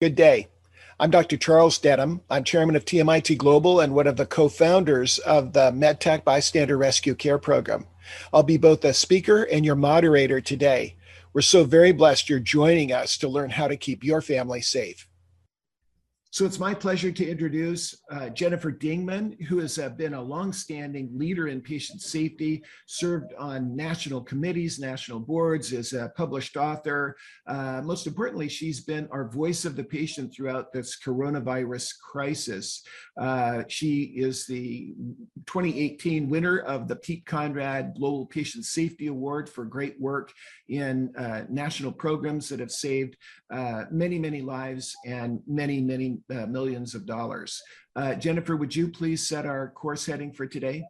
Good day. I'm Dr. Charles Denham. I'm chairman of TMIT Global and one of the co founders of the MedTac Bystander Rescue Care Program. I'll be both a speaker and your moderator today. We're so very blessed you're joining us to learn how to keep your family safe. So it's my pleasure to introduce uh, Jennifer Dingman, who has uh, been a longstanding leader in patient safety, served on national committees, national boards, is a published author. Uh, most importantly, she's been our voice of the patient throughout this coronavirus crisis. Uh, she is the 2018 winner of the Pete Conrad Global Patient Safety Award for great work in uh, national programs that have saved uh, many, many lives and many, many uh, millions of dollars. Uh, Jennifer, would you please set our course heading for today?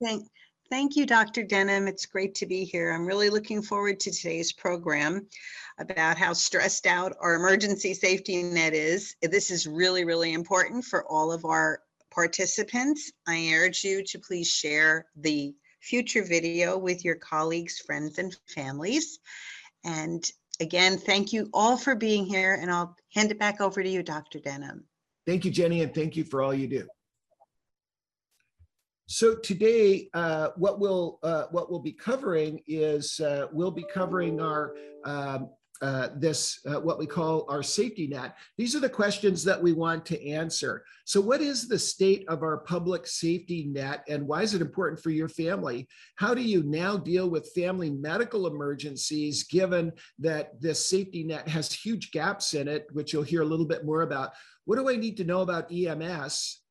Thank, thank you, Dr. Denham. It's great to be here. I'm really looking forward to today's program about how stressed out our emergency safety net is. This is really, really important for all of our participants. I urge you to please share the future video with your colleagues, friends, and families. And again, thank you all for being here, and I'll hand it back over to you, Dr. Denham. Thank you, Jenny, and thank you for all you do. So today, uh, what we'll uh, what we'll be covering is uh, we'll be covering our um, uh, this, uh, what we call our safety net. These are the questions that we want to answer. So, what is the state of our public safety net and why is it important for your family? How do you now deal with family medical emergencies given that this safety net has huge gaps in it, which you'll hear a little bit more about? What do I need to know about EMS?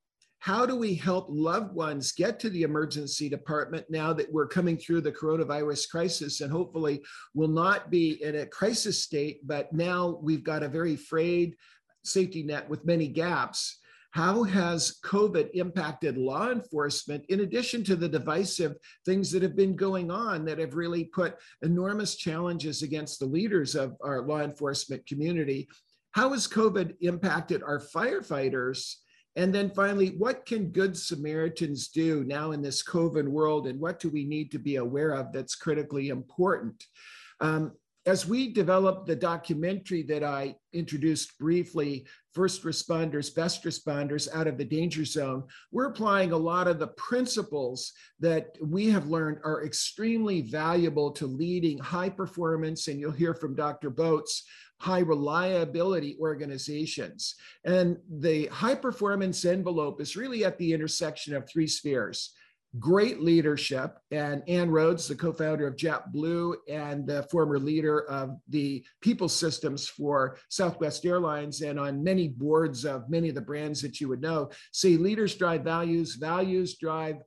How do we help loved ones get to the emergency department now that we're coming through the coronavirus crisis and hopefully will not be in a crisis state, but now we've got a very frayed safety net with many gaps. How has COVID impacted law enforcement in addition to the divisive things that have been going on that have really put enormous challenges against the leaders of our law enforcement community? How has COVID impacted our firefighters? And then finally, what can good Samaritans do now in this COVID world, and what do we need to be aware of that's critically important? Um, as we developed the documentary that I introduced briefly, First Responders, Best Responders Out of the Danger Zone, we're applying a lot of the principles that we have learned are extremely valuable to leading high performance, and you'll hear from Dr. Botz, high reliability organizations. And the high performance envelope is really at the intersection of three spheres great leadership. And Ann Rhoades, the co founder of JetBlue and the former leader of the people systems for Southwest Airlines, and on many boards of many of the brands that you would know, say leaders drive values, values drive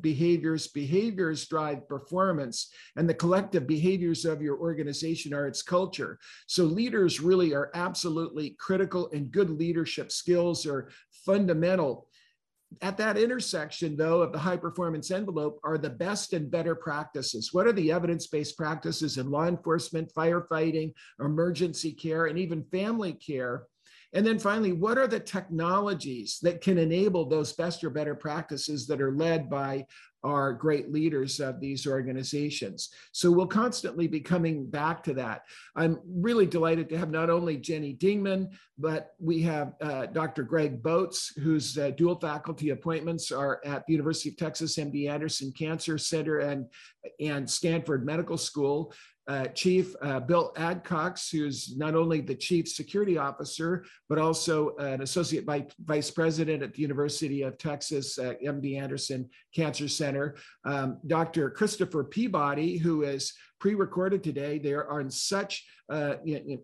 behaviors, behaviors drive performance, and the collective behaviors of your organization are its culture. So leaders really are absolutely critical, and good leadership skills are fundamental. At that intersection, though, of the high performance envelope are the best and better practices. What are the evidence based practices in law enforcement, firefighting, emergency care, and even family care? And then finally, what are the technologies that can enable those best or better practices that are led by our great leaders of these organizations. So we'll constantly be coming back to that. I'm really delighted to have not only Jenny Dingman, but we have uh, Dr. Greg Botz, whose uh, dual faculty appointments are at the University of Texas MD Anderson Cancer Center and, and Stanford Medical School uh, Chief uh, Bill Adcox, who's not only the Chief Security Officer, but also an Associate Vice President at the University of Texas uh, MD Anderson Cancer Center. Um, Dr. Christopher Peabody, who is pre-recorded today. They are in such uh,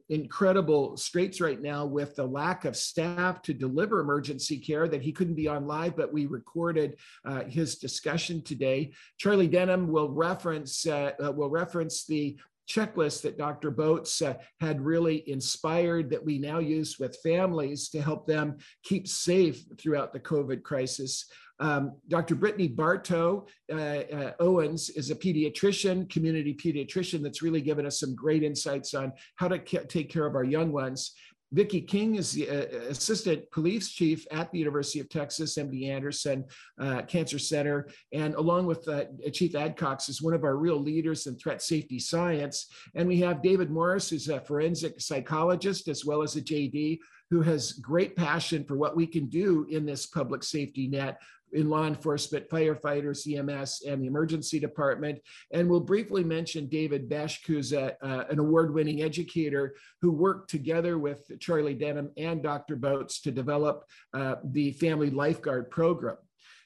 incredible straits right now with the lack of staff to deliver emergency care that he couldn't be on live, but we recorded uh, his discussion today. Charlie Denham will reference uh, uh will reference the checklist that Dr. Botz uh, had really inspired that we now use with families to help them keep safe throughout the COVID crisis. Um, Dr. Brittany Bartow uh, uh, Owens is a pediatrician, community pediatrician that's really given us some great insights on how to take care of our young ones. Vicki King is the uh, assistant police chief at the University of Texas, MD Anderson uh, Cancer Center, and along with uh, Chief Adcox is one of our real leaders in threat safety science. And we have David Morris, who's a forensic psychologist as well as a JD, who has great passion for what we can do in this public safety net in law enforcement, firefighters, EMS, and the emergency department. And we'll briefly mention David Besch, who's a, uh, an award-winning educator who worked together with Charlie Denham and Dr. Botz to develop uh, the Family Lifeguard program.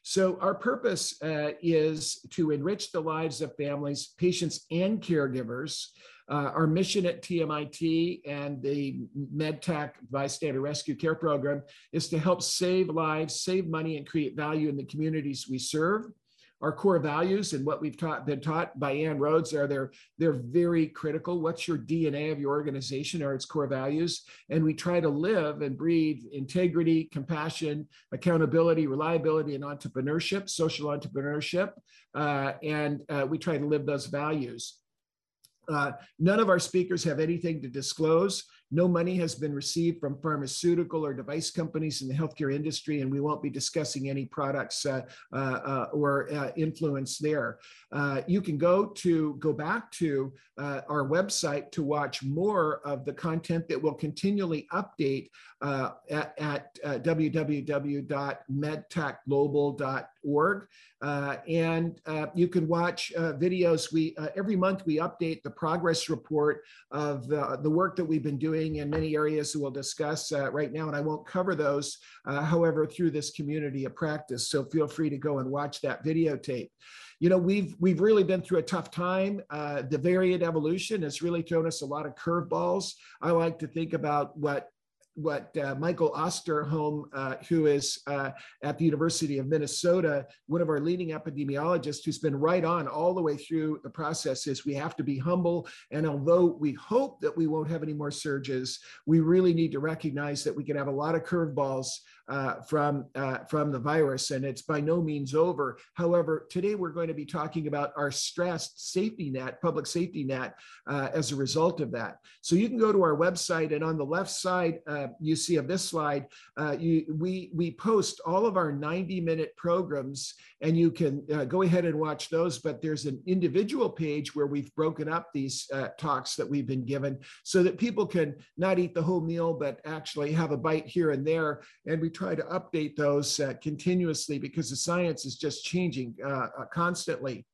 So our purpose uh, is to enrich the lives of families, patients, and caregivers uh, our mission at TMIT and the MedTac Bystander Rescue Care Program is to help save lives, save money, and create value in the communities we serve. Our core values and what we've taught, been taught by Ann Rhoades are they're, they're very critical. What's your DNA of your organization are its core values. And we try to live and breathe integrity, compassion, accountability, reliability, and entrepreneurship, social entrepreneurship. Uh, and uh, we try to live those values. Uh, none of our speakers have anything to disclose. No money has been received from pharmaceutical or device companies in the healthcare industry, and we won't be discussing any products uh, uh, uh or uh, influence there. Uh, you can go to go back to our website to watch more of the content that will continually update at, at www.medtacglobal.org. And you can watch videos. We every month we update the progress report of the work that we've been doing doing in many areas we'll discuss uh, right now, and I won't cover those, uh, however, through this community of practice. So feel free to go and watch that videotape. You know, we've we've really been through a tough time. Uh, the variant evolution has really thrown us a lot of curveballs. I like to think about what what uh, Michael Osterholm, uh, who is uh, at the University of Minnesota, one of our leading epidemiologists, who's been right on all the way through the process, is we have to be humble. And although we hope that we won't have any more surges, we really need to recognize that we can have a lot of curveballs uh, from, uh, from the virus, and it's by no means over. However, today we're going to be talking about our stressed safety net, public safety net, uh, as a result of that. So you can go to our website, and on the left side, uh, you see of this slide, uh, you, we, we post all of our 90 minute programs, and you can uh, go ahead and watch those. But there's an individual page where we've broken up these talks that we've been given so that people can not eat the whole meal, but actually have a bite here and there. And we try to update those uh, continuously because the science is just changing uh, uh, constantly.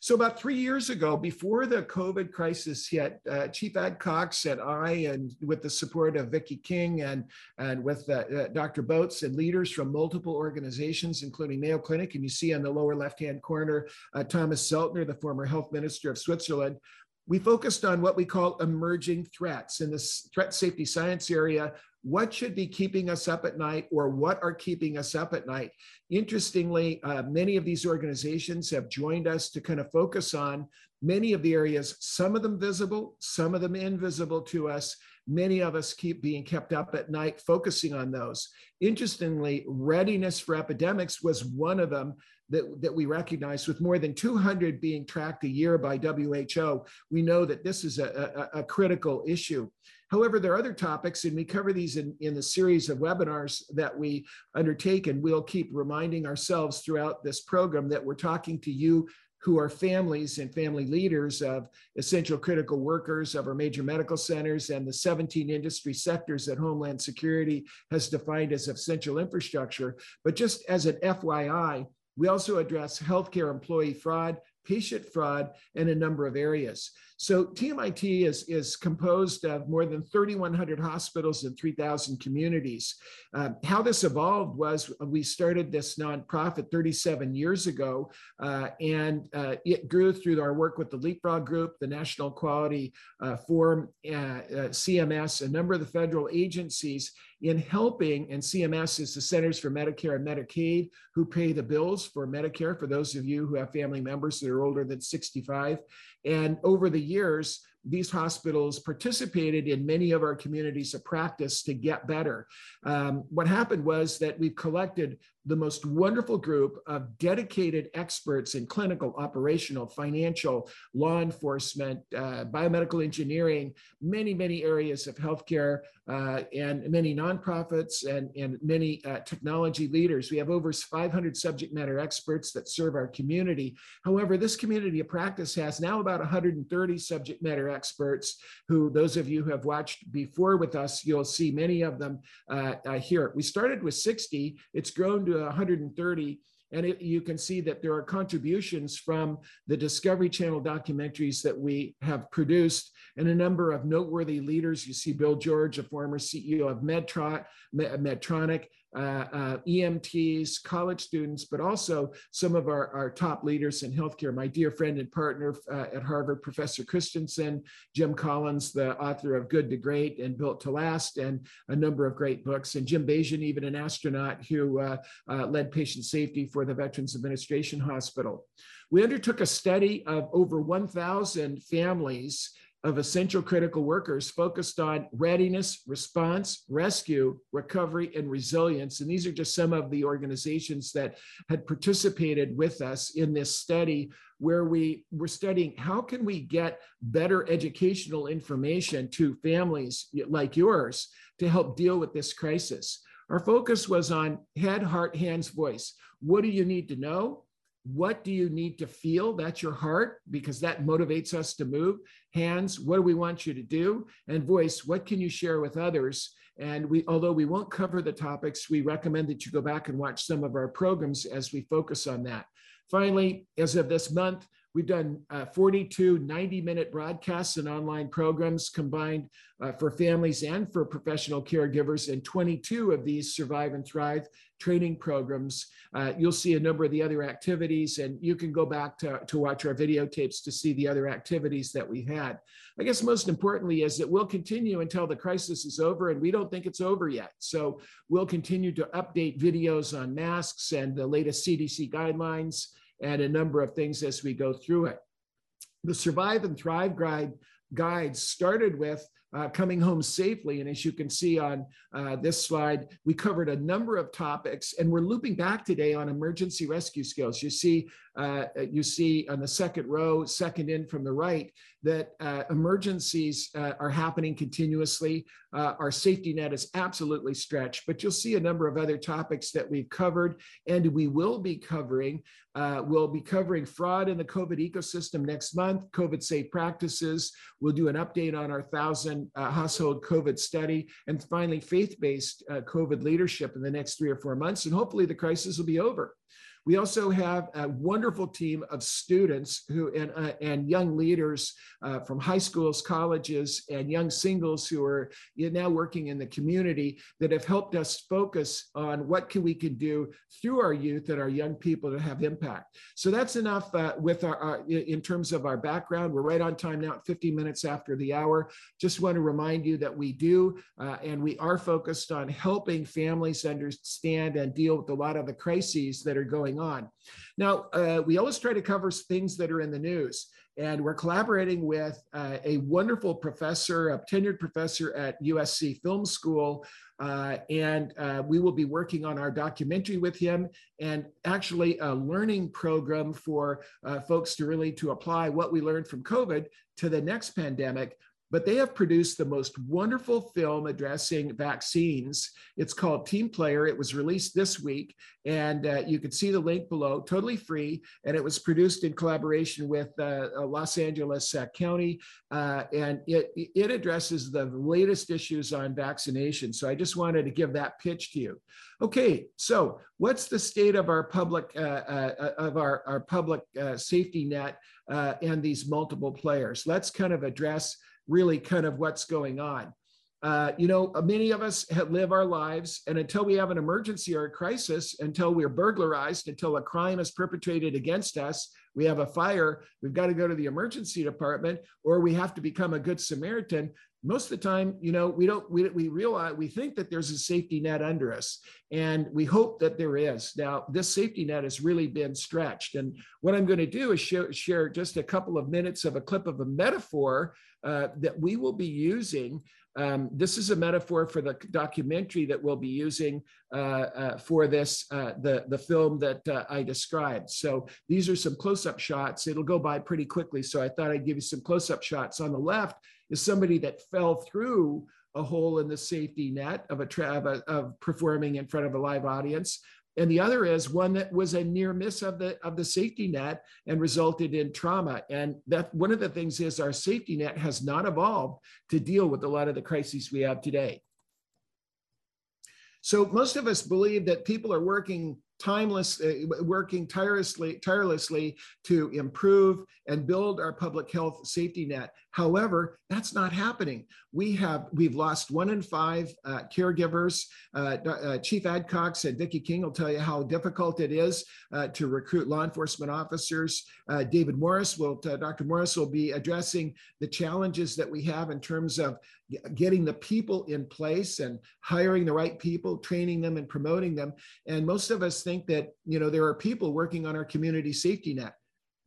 So about three years ago, before the COVID crisis hit, uh, Chief Adcox and I, and with the support of Vicki King and, and with uh, uh, Dr. Botz and leaders from multiple organizations, including Mayo Clinic, and you see on the lower left-hand corner, uh, Thomas Zeltner, the former health minister of Switzerland, we focused on what we call emerging threats in this threat safety science area what should be keeping us up at night or what are keeping us up at night. Interestingly, uh, many of these organizations have joined us to kind of focus on many of the areas, some of them visible, some of them invisible to us. Many of us keep being kept up at night focusing on those. Interestingly, readiness for epidemics was one of them that, that we recognize with more than 200 being tracked a year by WHO. We know that this is a, a, a critical issue. However, there are other topics, and we cover these in, in the series of webinars that we undertake, and we'll keep reminding ourselves throughout this program that we're talking to you who are families and family leaders of essential critical workers of our major medical centers and the 17 industry sectors that Homeland Security has defined as essential infrastructure. But just as an FYI, we also address healthcare employee fraud, patient fraud, and a number of areas. So TMIT is, is composed of more than 3,100 hospitals and 3,000 communities. Uh, how this evolved was we started this nonprofit 37 years ago, uh, and uh, it grew through our work with the Leapfrog Group, the National Quality uh, Forum, uh, uh, CMS, a number of the federal agencies in helping, and CMS is the Centers for Medicare and Medicaid, who pay the bills for Medicare for those of you who have family members that are older than 65. And over the years, these hospitals participated in many of our communities of practice to get better. Um, what happened was that we collected the most wonderful group of dedicated experts in clinical, operational, financial, law enforcement, uh, biomedical engineering, many, many areas of healthcare, uh, and many nonprofits and, and many uh, technology leaders. We have over 500 subject matter experts that serve our community. However, this community of practice has now about 130 subject matter experts who, those of you who have watched before with us, you'll see many of them uh, uh, here. We started with 60, it's grown to 130 and it, you can see that there are contributions from the Discovery Channel documentaries that we have produced and a number of noteworthy leaders. You see Bill George, a former CEO of Medtronic, EMTs, college students, but also some of our, our top leaders in healthcare. My dear friend and partner uh, at Harvard, Professor Christensen, Jim Collins, the author of Good to Great and Built to Last, and a number of great books. And Jim Bagian, even an astronaut who uh, uh, led patient safety for the Veterans Administration Hospital. We undertook a study of over 1,000 families of essential critical workers focused on readiness, response, rescue, recovery, and resilience. And these are just some of the organizations that had participated with us in this study where we were studying how can we get better educational information to families like yours to help deal with this crisis. Our focus was on head, heart, hands, voice. What do you need to know? What do you need to feel? That's your heart, because that motivates us to move. Hands, what do we want you to do? And voice, what can you share with others? And we, although we won't cover the topics, we recommend that you go back and watch some of our programs as we focus on that. Finally, as of this month, We've done uh, 42 90 minute broadcasts and online programs combined uh, for families and for professional caregivers, and 22 of these Survive and Thrive training programs. Uh, you'll see a number of the other activities, and you can go back to, to watch our videotapes to see the other activities that we had. I guess most importantly is that we'll continue until the crisis is over, and we don't think it's over yet. So we'll continue to update videos on masks and the latest CDC guidelines and a number of things as we go through it. The Survive and Thrive Guide guide started with uh, coming home safely. And as you can see on uh, this slide, we covered a number of topics and we're looping back today on emergency rescue skills. You see, uh, you see on the second row, second in from the right, that uh, emergencies uh, are happening continuously. Uh, our safety net is absolutely stretched, but you'll see a number of other topics that we've covered and we will be covering. we'll be covering fraud in the COVID ecosystem next month, COVID safe practices. We'll do an update on our thousand uh, household COVID study, and finally, faith based uh, COVID leadership in the next three or four months. And hopefully, the crisis will be over. We also have a wonderful team of students who and, uh, and young leaders uh, from high schools, colleges, and young singles who are now working in the community that have helped us focus on what can we can do through our youth and our young people to have impact. So that's enough uh, with our, our, in terms of our background. We're right on time now, 50 minutes after the hour. Just want to remind you that we do uh, and we are focused on helping families understand and deal with a lot of the crises that are going going on. Now, uh, we always try to cover things that are in the news, and we're collaborating with uh, a wonderful professor, a tenured professor at USC Film School. Uh, and uh, we will be working on our documentary with him and actually a learning program for uh, folks to really to apply what we learned from covid to the next pandemic but they have produced the most wonderful film addressing vaccines. It's called Team Player. It was released this week, and uh, you can see the link below, totally free. And it was produced in collaboration with uh, uh Los Angeles uh, County, uh, and it, it addresses the latest issues on vaccination. So I just wanted to give that pitch to you. Okay, so what's the state of our public uh, of our, our public safety net and these multiple players? Let's kind of address really kind of what's going on. uh, you know, many of us live our lives, and until we have an emergency or a crisis, until we're burglarized, until a crime is perpetrated against us, we have a fire, we've got to go to the emergency department, or we have to become a good Samaritan. Most of the time, you know, we don't, we, we realize, we think that there's a safety net under us, and we hope that there is. Now, this safety net has really been stretched. And what I'm going to do is share, share just a couple of minutes of a clip of a metaphor uh, that we will be using um, this is a metaphor for the documentary that we'll be using uh, uh, for this, uh, the, the film that uh, I described. So these are some close-up shots. It'll go by pretty quickly. So I thought I'd give you some close-up shots. On the left is somebody that fell through a hole in the safety net of a tra- of performing in front of a live audience and the other is one that was a near miss of the of the safety net and resulted in trauma. And that one of the things is our safety net has not evolved to deal with a lot of the crises we have today. So most of us believe that people are working timeless, uh, working tirelessly, tirelessly to improve and build our public health safety net. However, that's not happening. We have we've lost one in five uh, caregivers. Uh, uh Chief Adcox and Vicki King will tell you how difficult it is uh, to recruit law enforcement officers. Uh, David Morris will, Dr. Morris will be addressing the challenges that we have in terms of getting the people in place and hiring the right people, training them and promoting them. And most of us think that, you know, there are people working on our community safety net.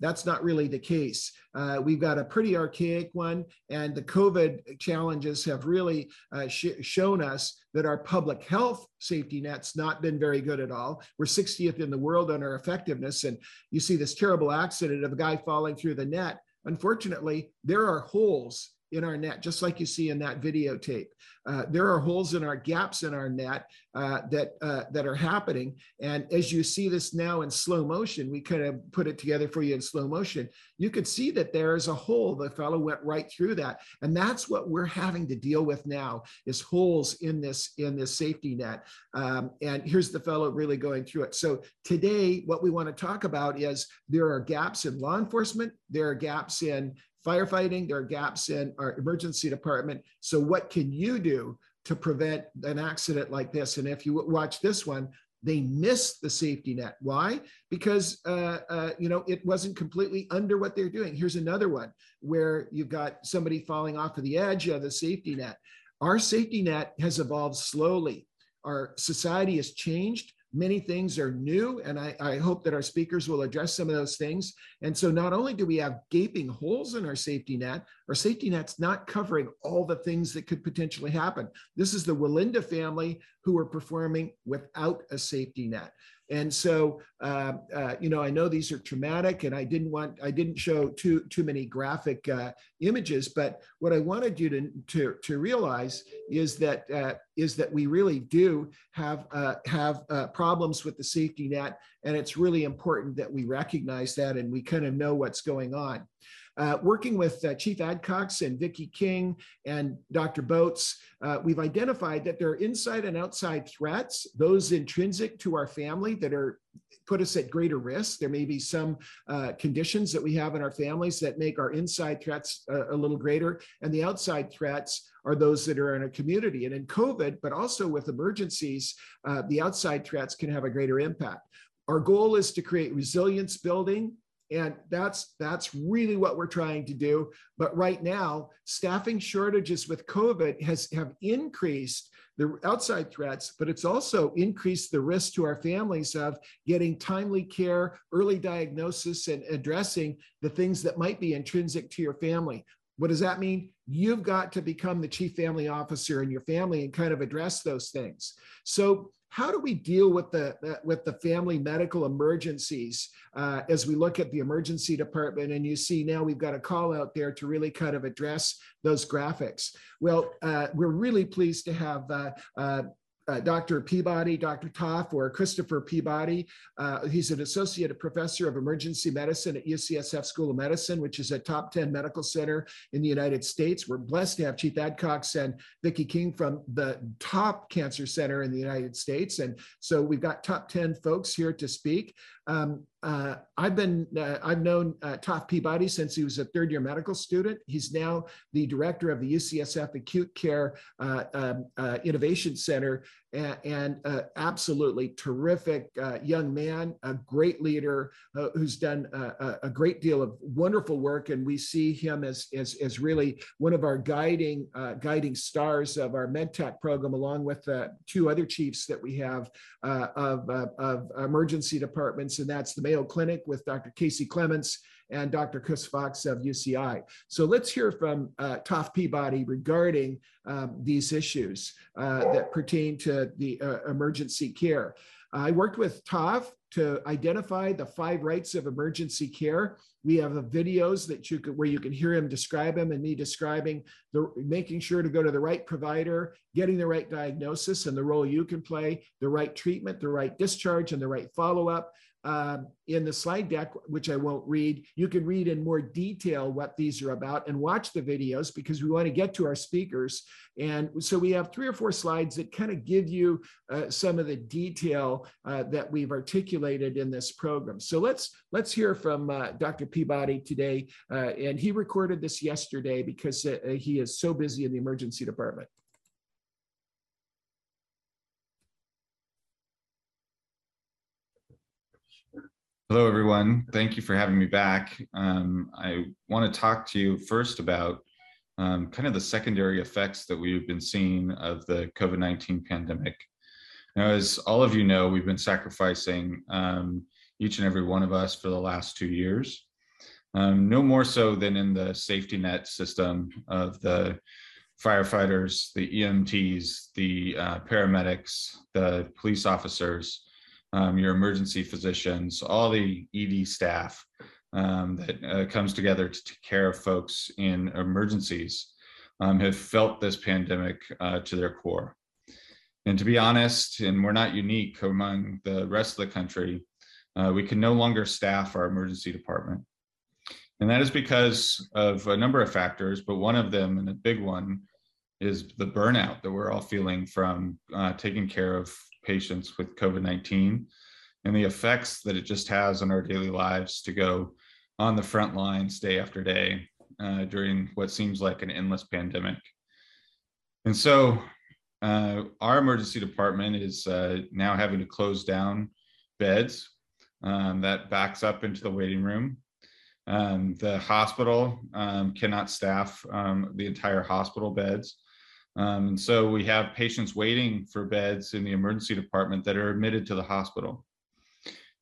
That's not really the case. Uh, we've got a pretty archaic one, and the COVID challenges have really uh, sh- shown us that our public health safety net's not been very good at all. We're 60th in the world on our effectiveness, and you see this terrible accident of a guy falling through the net. Unfortunately, there are holes in our net, just like you see in that videotape. Uh, there are holes in our gaps in our net uh, that uh, that are happening. And as you see this now in slow motion, we kind of put it together for you in slow motion. You could see that there is a hole. The fellow went right through that, and that's what we're having to deal with now: is holes in this in this safety net. Um, and here's the fellow really going through it. So today, what we want to talk about is there are gaps in law enforcement. There are gaps in firefighting, there are gaps in our emergency department. So, what can you do to prevent an accident like this? And if you watch this one, they missed the safety net. Why? Because uh, uh, you know it wasn't completely under what they're doing. Here's another one where you've got somebody falling off of the edge of the safety net. Our safety net has evolved slowly. Our society has changed many things are new, and I, I, hope that our speakers will address some of those things. And so, not only do we have gaping holes in our safety net, our safety net's not covering all the things that could potentially happen. This is the Wallenda family who are performing without a safety net. And so, uh, uh, you know, I know these are traumatic, and I didn't want, I didn't show too too many graphic uh, images. But what I wanted you to to, to realize is that uh, is that we really do have uh, have uh, problems with the safety net, and it's really important that we recognize that and we kind of know what's going on. Uh, working with uh, Chief Adcox and Vicki King and Dr. Botz, uh, we've identified that there are inside and outside threats, those intrinsic to our family that are put us at greater risk. There may be some uh, conditions that we have in our families that make our inside threats uh, a little greater, and the outside threats are those that are in a community. And in COVID, but also with emergencies, uh, the outside threats can have a greater impact. Our goal is to create resilience building and that's that's really what we're trying to do. But right now staffing shortages with covid has have increased the outside threats but it's also increased the risk to our families of getting timely care early diagnosis and addressing the things that might be intrinsic to your family. What does that mean? You've got to become the chief family officer in your family and kind of address those things. So how do we deal with the with the family medical emergencies uh, as we look at the emergency department and you see now we've got a call out there to really kind of address those graphics? Well uh, we're really pleased to have uh, uh Dr. Peabody, Dr. Topher, or Christopher Peabody. Uh, he's an associate professor of emergency medicine at UCSF School of Medicine, which is a top 10 medical center in the United States. We're blessed to have Chief Adcox and Vicki King from the top cancer center in the United States. And so we've got top 10 folks here to speak. Um, uh, I've been uh, I've known uh, Topher Peabody since he was a third year medical student. He's now the director of the UCSF Acute Care uh, um, uh, Innovation Center, and, and uh, absolutely terrific uh, young man, a great leader uh, who's done a, a, great deal of wonderful work, and we see him as as, as really one of our guiding uh, guiding stars of our MedTac program, along with two other chiefs that we have of, of emergency departments, and that's the Mayo Clinic with Dr. Casey Clements and Dr. Chris Fox of UCI. So let's hear from uh, Topher Peabody regarding um, these issues uh, that pertain to the uh, emergency care. I worked with Topher to identify the five rights of emergency care. We have videos that you could where you can hear him describe them and me describing the making sure to go to the right provider, getting the right diagnosis and the role you can play, the right treatment, the right discharge, and the right follow-up um, in the slide deck, which I won't read, you can read in more detail what these are about and watch the videos because we want to get to our speakers. And so we have three or four slides that kind of give you uh, some of the detail uh, that we've articulated in this program. So let's let's hear from uh, Dr. Peabody today. Uh, and he recorded this yesterday because uh, he is so busy in the emergency department. Hello, everyone. Thank you for having me back. Um, I want to talk to you first about um, kind of the secondary effects that we've been seeing of the COVID-19 pandemic. Now, as all of you know, we've been sacrificing um, each and every one of us for the last two years. Um, no more so than in the safety net system of the firefighters, the EMTs, the uh, paramedics, the police officers, um, your emergency physicians, all the ED staff um, that uh, comes together to take care of folks in emergencies um, have felt this pandemic uh, to their core. And to be honest, and we're not unique among the rest of the country, uh, we can no longer staff our emergency department. And that is because of a number of factors, but one of them, and a big one, is the burnout that we're all feeling from uh, taking care of patients with COVID 19 and the effects that it just has on our daily lives to go on the front lines day after day uh, during what seems like an endless pandemic. And so, uh, our emergency department is uh, now having to close down beds um, that backs up into the waiting room. Um, the hospital um, cannot staff um, the entire hospital beds. Um, and so we have patients waiting for beds in the emergency department that are admitted to the hospital.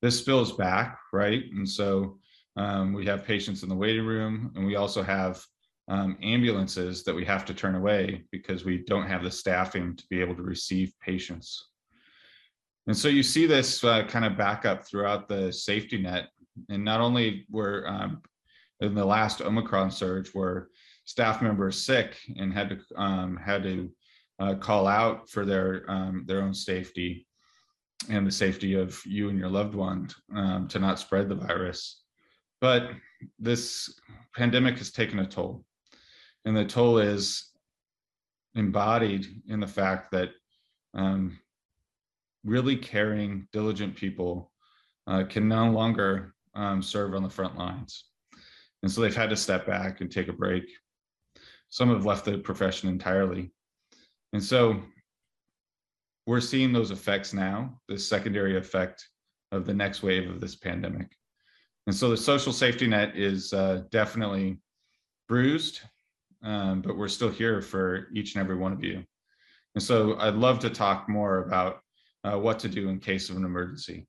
This spills back, right? And so um, we have patients in the waiting room, and we also have um, ambulances that we have to turn away because we don't have the staffing to be able to receive patients. And so you see this uh, kind of backup throughout the safety net. And not only were um, in the last Omicron surge, where staff members sick and had to um, had to uh, call out for their um, their own safety and the safety of you and your loved one um, to not spread the virus. But this pandemic has taken a toll, and the toll is embodied in the fact that um, really caring, diligent people uh, can no longer um, serve on the front lines. And so they've had to step back and take a break some have left the profession entirely. And so we're seeing those effects now, the secondary effect of the next wave of this pandemic. And so the social safety net is uh, definitely bruised, um, but we're still here for each and every one of you. And so I'd love to talk more about uh, what to do in case of an emergency.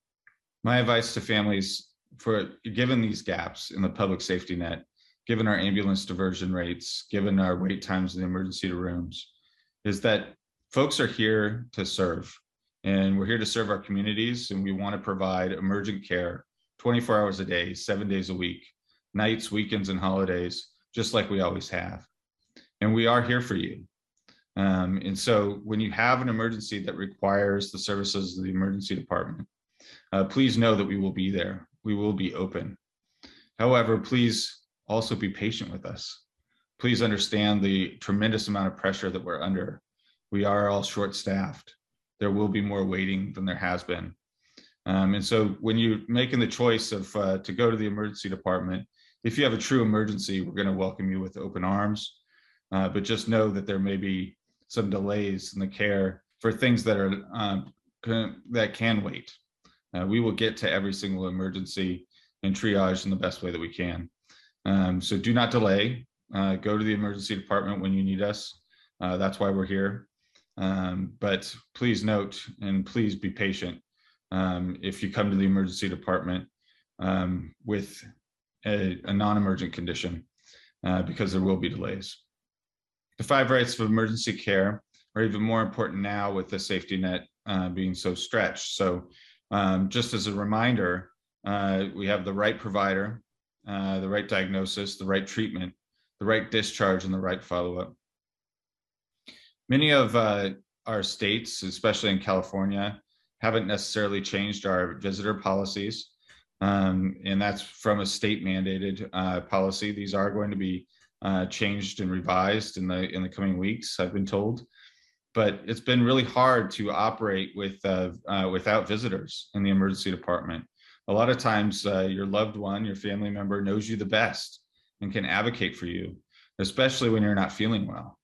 My advice to families for given these gaps in the public safety net given our ambulance diversion rates, given our wait times in the emergency rooms, is that folks are here to serve. And we're here to serve our communities, and we want to provide emergent care 24 hours a day, seven days a week, nights, weekends, and holidays, just like we always have. And we are here for you. Um, and so when you have an emergency that requires the services of the emergency department, uh, please know that we will be there. We will be open. However, please also be patient with us. Please understand the tremendous amount of pressure that we're under. We are all short staffed. There will be more waiting than there has been. Um, and so when you're making the choice of uh, to go to the emergency department, if you have a true emergency, we're going to welcome you with open arms. Uh, but just know that there may be some delays in the care for things that are um, that can wait. Uh, we will get to every single emergency and triage in the best way that we can. Um, so do not delay. Uh, go to the emergency department when you need us. Uh, that's why we're here. Um, but please note and please be patient um, if you come to the emergency department um, with a, a non-emergent condition uh, because there will be delays. The five rights of emergency care are even more important now with the safety net uh, being so stretched. So um, just as a reminder, uh, we have the right provider, uh, the right diagnosis, the right treatment, the right discharge, and the right follow-up. Many of uh, our states, especially in California, haven't necessarily changed our visitor policies. Um, and that's from a state mandated uh, policy. These are going to be uh, changed and revised in the in the coming weeks, I've been told. But it's been really hard to operate with uh without visitors in the emergency department. A lot of times, uh, your loved one, your family member, knows you the best and can advocate for you, especially when you're not feeling well.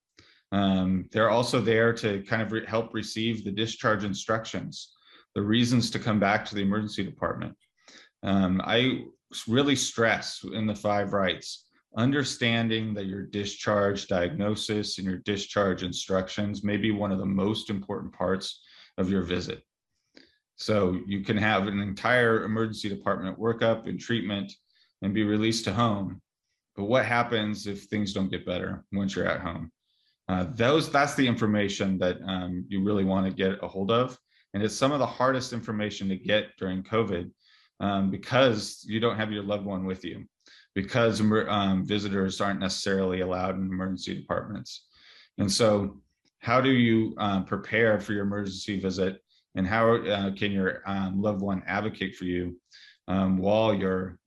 Um, they're also there to kind of re help receive the discharge instructions, the reasons to come back to the emergency department. Um, I really stress in the five rights, understanding that your discharge diagnosis and your discharge instructions may be one of the most important parts of your visit. So you can have an entire emergency department workup and treatment and be released to home. But what happens if things don't get better once you're at home? Uh, those that's the information that um, you really want to get a hold of and it's some of the hardest information to get during covid um, because you don't have your loved one with you because um, visitors aren't necessarily allowed in emergency departments and so how do you um, prepare for your emergency visit and how uh, can your um, loved one advocate for you um, while you're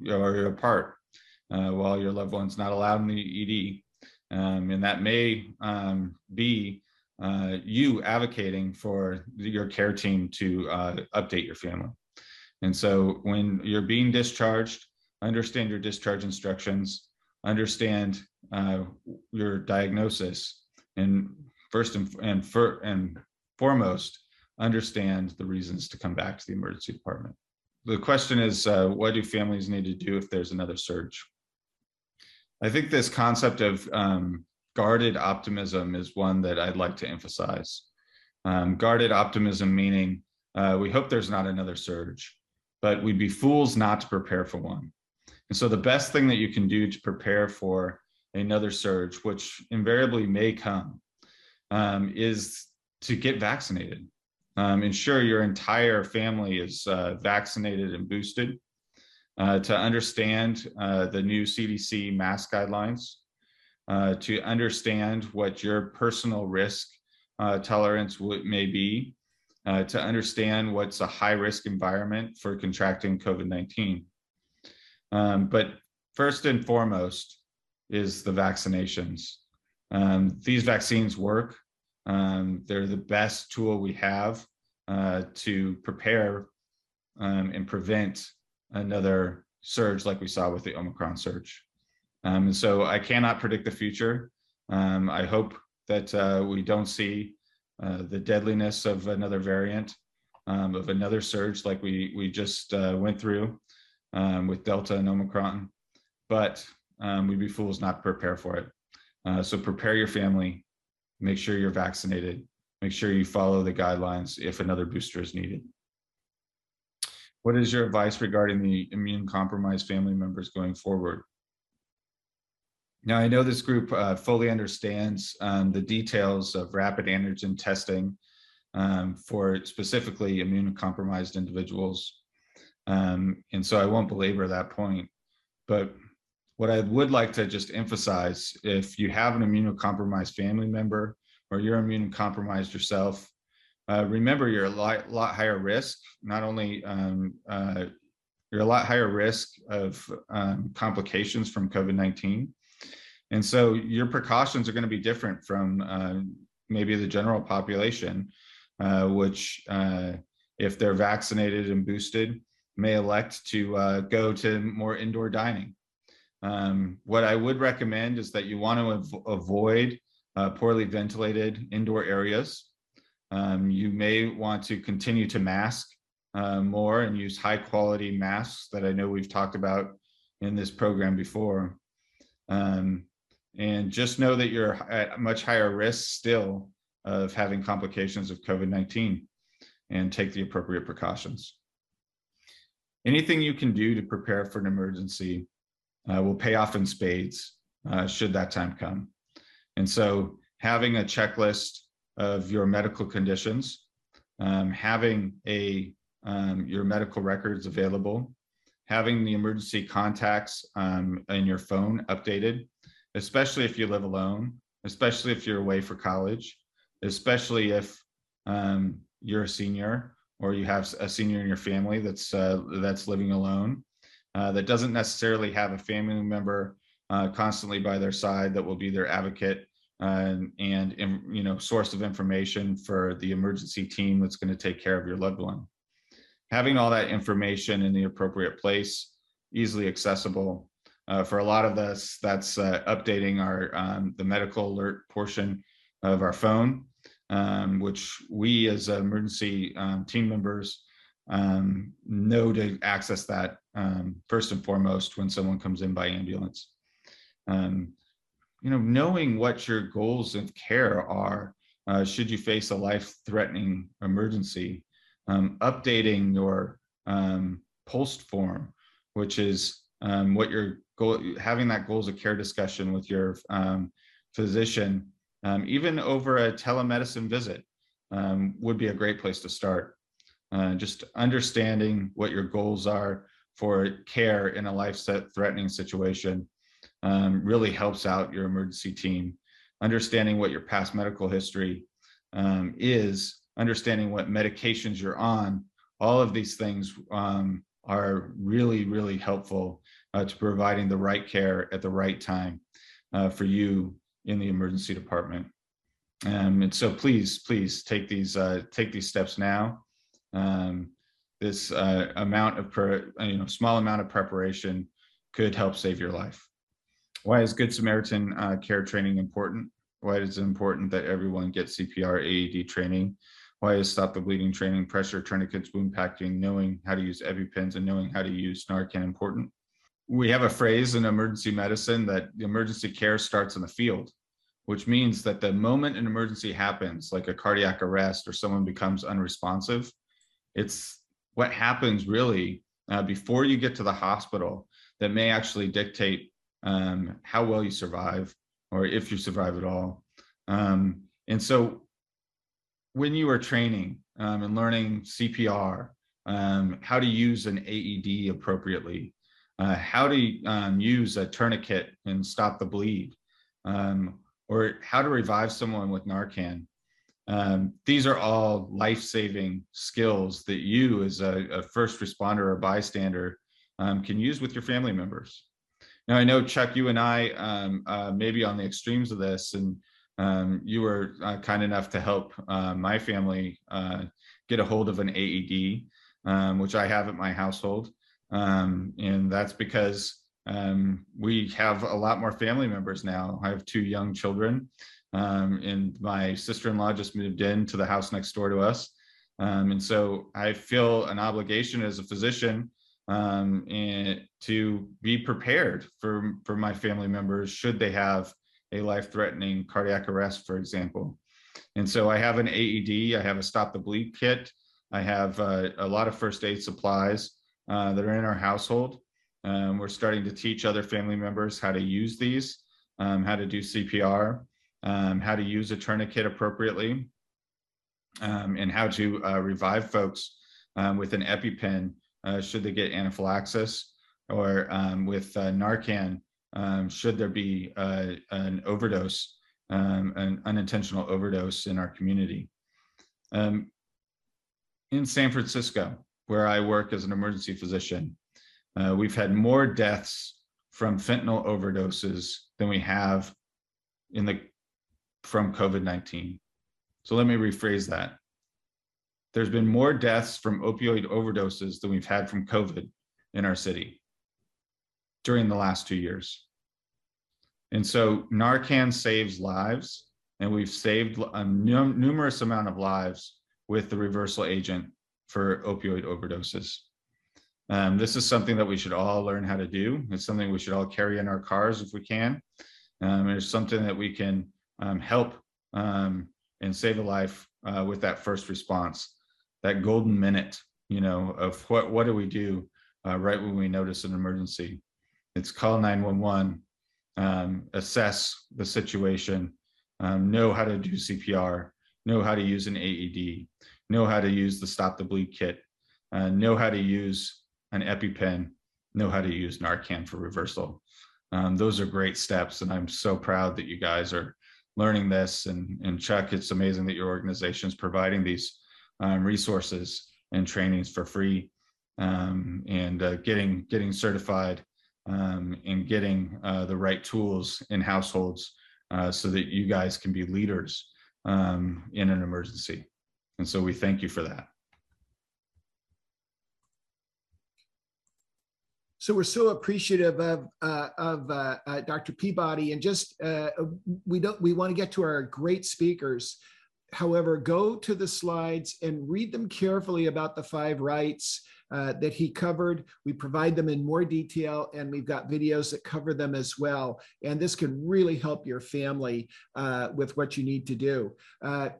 you're apart uh, while your loved one's not allowed in the ed um, and that may um, be uh, you advocating for your care team to uh, update your family. And so when you're being discharged, understand your discharge instructions, understand uh, your diagnosis, and first and, and, for, and foremost, understand the reasons to come back to the emergency department. The question is, uh, what do families need to do if there's another surge? I think this concept of um, guarded optimism is one that I'd like to emphasize. Um, guarded optimism meaning uh, we hope there's not another surge, but we'd be fools not to prepare for one. And so the best thing that you can do to prepare for another surge, which invariably may come, um, is to get vaccinated. Um, ensure your entire family is uh, vaccinated and boosted uh, to understand uh, the new CDC mask guidelines, uh, to understand what your personal risk uh, tolerance may be, uh, to understand what's a high risk environment for contracting COVID-19. Um, but first and foremost is the vaccinations. Um, these vaccines work. Um, they're the best tool we have uh, to prepare um, and prevent another surge like we saw with the Omicron surge. Um, and so I cannot predict the future. Um, I hope that uh, we don't see uh, the deadliness of another variant, um, of another surge like we, we just uh, went through um, with Delta and Omicron, but we'd be fools not to prepare for it. Uh, so prepare your family, make sure you're vaccinated, make sure you follow the guidelines if another booster is needed. What is your advice regarding the immune compromised family members going forward? Now, I know this group uh, fully understands um, the details of rapid antigen testing um, for specifically immunocompromised individuals. Um, and so I won't belabor that point. But what I would like to just emphasize, if you have an immunocompromised family member or you're immunocompromised yourself, uh, remember you're a lot, lot, higher risk, not only um, uh, you're a lot higher risk of um, complications from COVID-19. And so your precautions are going to be different from uh, maybe the general population, uh, which uh, if they're vaccinated and boosted, may elect to uh, go to more indoor dining. Um, what I would recommend is that you want to av avoid uh, poorly ventilated indoor areas. Um, you may want to continue to mask uh, more and use high quality masks that I know we've talked about in this program before. Um, and just know that you're at much higher risk still of having complications of COVID-19 and take the appropriate precautions. Anything you can do to prepare for an emergency uh, will pay off in spades uh, should that time come. And so having a checklist of your medical conditions, um, having a um, your medical records available, having the emergency contacts um, in your phone updated, especially if you live alone, especially if you're away for college, especially if um, you're a senior or you have a senior in your family that's uh, that's living alone, uh, that doesn't necessarily have a family member uh, constantly by their side that will be their advocate and, and you know source of information for the emergency team that's going to take care of your loved one. Having all that information in the appropriate place, easily accessible. Uh, for a lot of us, that's uh, updating our um, the medical alert portion of our phone, um, which we as emergency um, team members um, know to access that um, first and foremost when someone comes in by ambulance. Um, you know, knowing what your goals of care are uh, should you face a life-threatening emergency, um, updating your um, POLST form, which is um, what your goal, having that goals of care discussion with your um, physician, even over a telemedicine visit, would be a great place to start. Uh, just understanding what your goals are for care in a life-threatening situation um, really helps out your emergency team. Understanding what your past medical history um, is, understanding what medications you're on, all of these things um, are really, really helpful uh, to providing the right care at the right time uh, for you in the emergency department. Um, and so please, please take these uh, take these steps now. Um, this uh, amount of, you know, small amount of preparation could help save your life. Why is Good Samaritan uh, care training important? Why is it important that everyone get CPR AED training? Why is stop the bleeding training, pressure tourniquets, wound packing, knowing how to use EpiPens and knowing how to use Narcan important? We have a phrase in emergency medicine that the emergency care starts in the field, which means that the moment an emergency happens, like a cardiac arrest or someone becomes unresponsive, it's what happens really uh, before you get to the hospital that may actually dictate um, how well you survive or if you survive at all. Um, and so when you are training um, and learning CPR, um, how to use an AED appropriately, uh, how to um, use a tourniquet and stop the bleed, um, or how to revive someone with Narcan. Um, these are all life-saving skills that you as a, a, first responder or bystander um, can use with your family members. Now, I know, Chuck, you and I um, uh, maybe on the extremes of this, and um, you were uh, kind enough to help uh, my family uh, get a hold of an AED, um, which I have at my household. Um, and that's because um, we have a lot more family members now. I have two young children, um, and my sister-in-law just moved in to the house next door to us. and so I feel an obligation as a physician um, and to be prepared for, for my family members should they have a life-threatening cardiac arrest, for example. And so I have an AED, I have a stop the bleed kit, I have uh, a lot of first aid supplies uh, that are in our household. Um, we're starting to teach other family members how to use these, um, how to do CPR, um, how to use a tourniquet appropriately, um, and how to uh, revive folks um, with an EpiPen uh, should they get anaphylaxis, or um, with uh, Narcan, um, should there be uh, an overdose, um, an unintentional overdose in our community. In San Francisco, where I work as an emergency physician, uh, we've had more deaths from fentanyl overdoses than we have in the from COVID-19. So let me rephrase that there's been more deaths from opioid overdoses than we've had from COVID in our city during the last two years. And so Narcan saves lives, and we've saved a num- numerous amount of lives with the reversal agent for opioid overdoses. Um, this is something that we should all learn how to do. It's something we should all carry in our cars if we can. Um, it's something that we can um, help um, and save a life uh, with that first response, that golden minute, you know, of what what do we do uh, right when we notice an emergency. It's call 911, um, assess the situation, um, know how to do CPR, know how to use an AED, know how to use the stop the bleed kit, uh, know how to use an EpiPen, know how to use Narcan for reversal. Um, those are great steps, and I'm so proud that you guys are learning this. And, and Chuck, it's amazing that your organization is providing these um, resources and trainings for free um, and uh, getting getting certified um, and getting uh, the right tools in households uh, so that you guys can be leaders um, in an emergency. And so we thank you for that. So we're so appreciative of uh, of uh, uh, Dr. Peabody, and just uh, we don't we want to get to our great speakers. However, go to the slides and read them carefully about the five rights uh, that he covered. We provide them in more detail, and we've got videos that cover them as well. And this can really help your family uh, with what you need to do.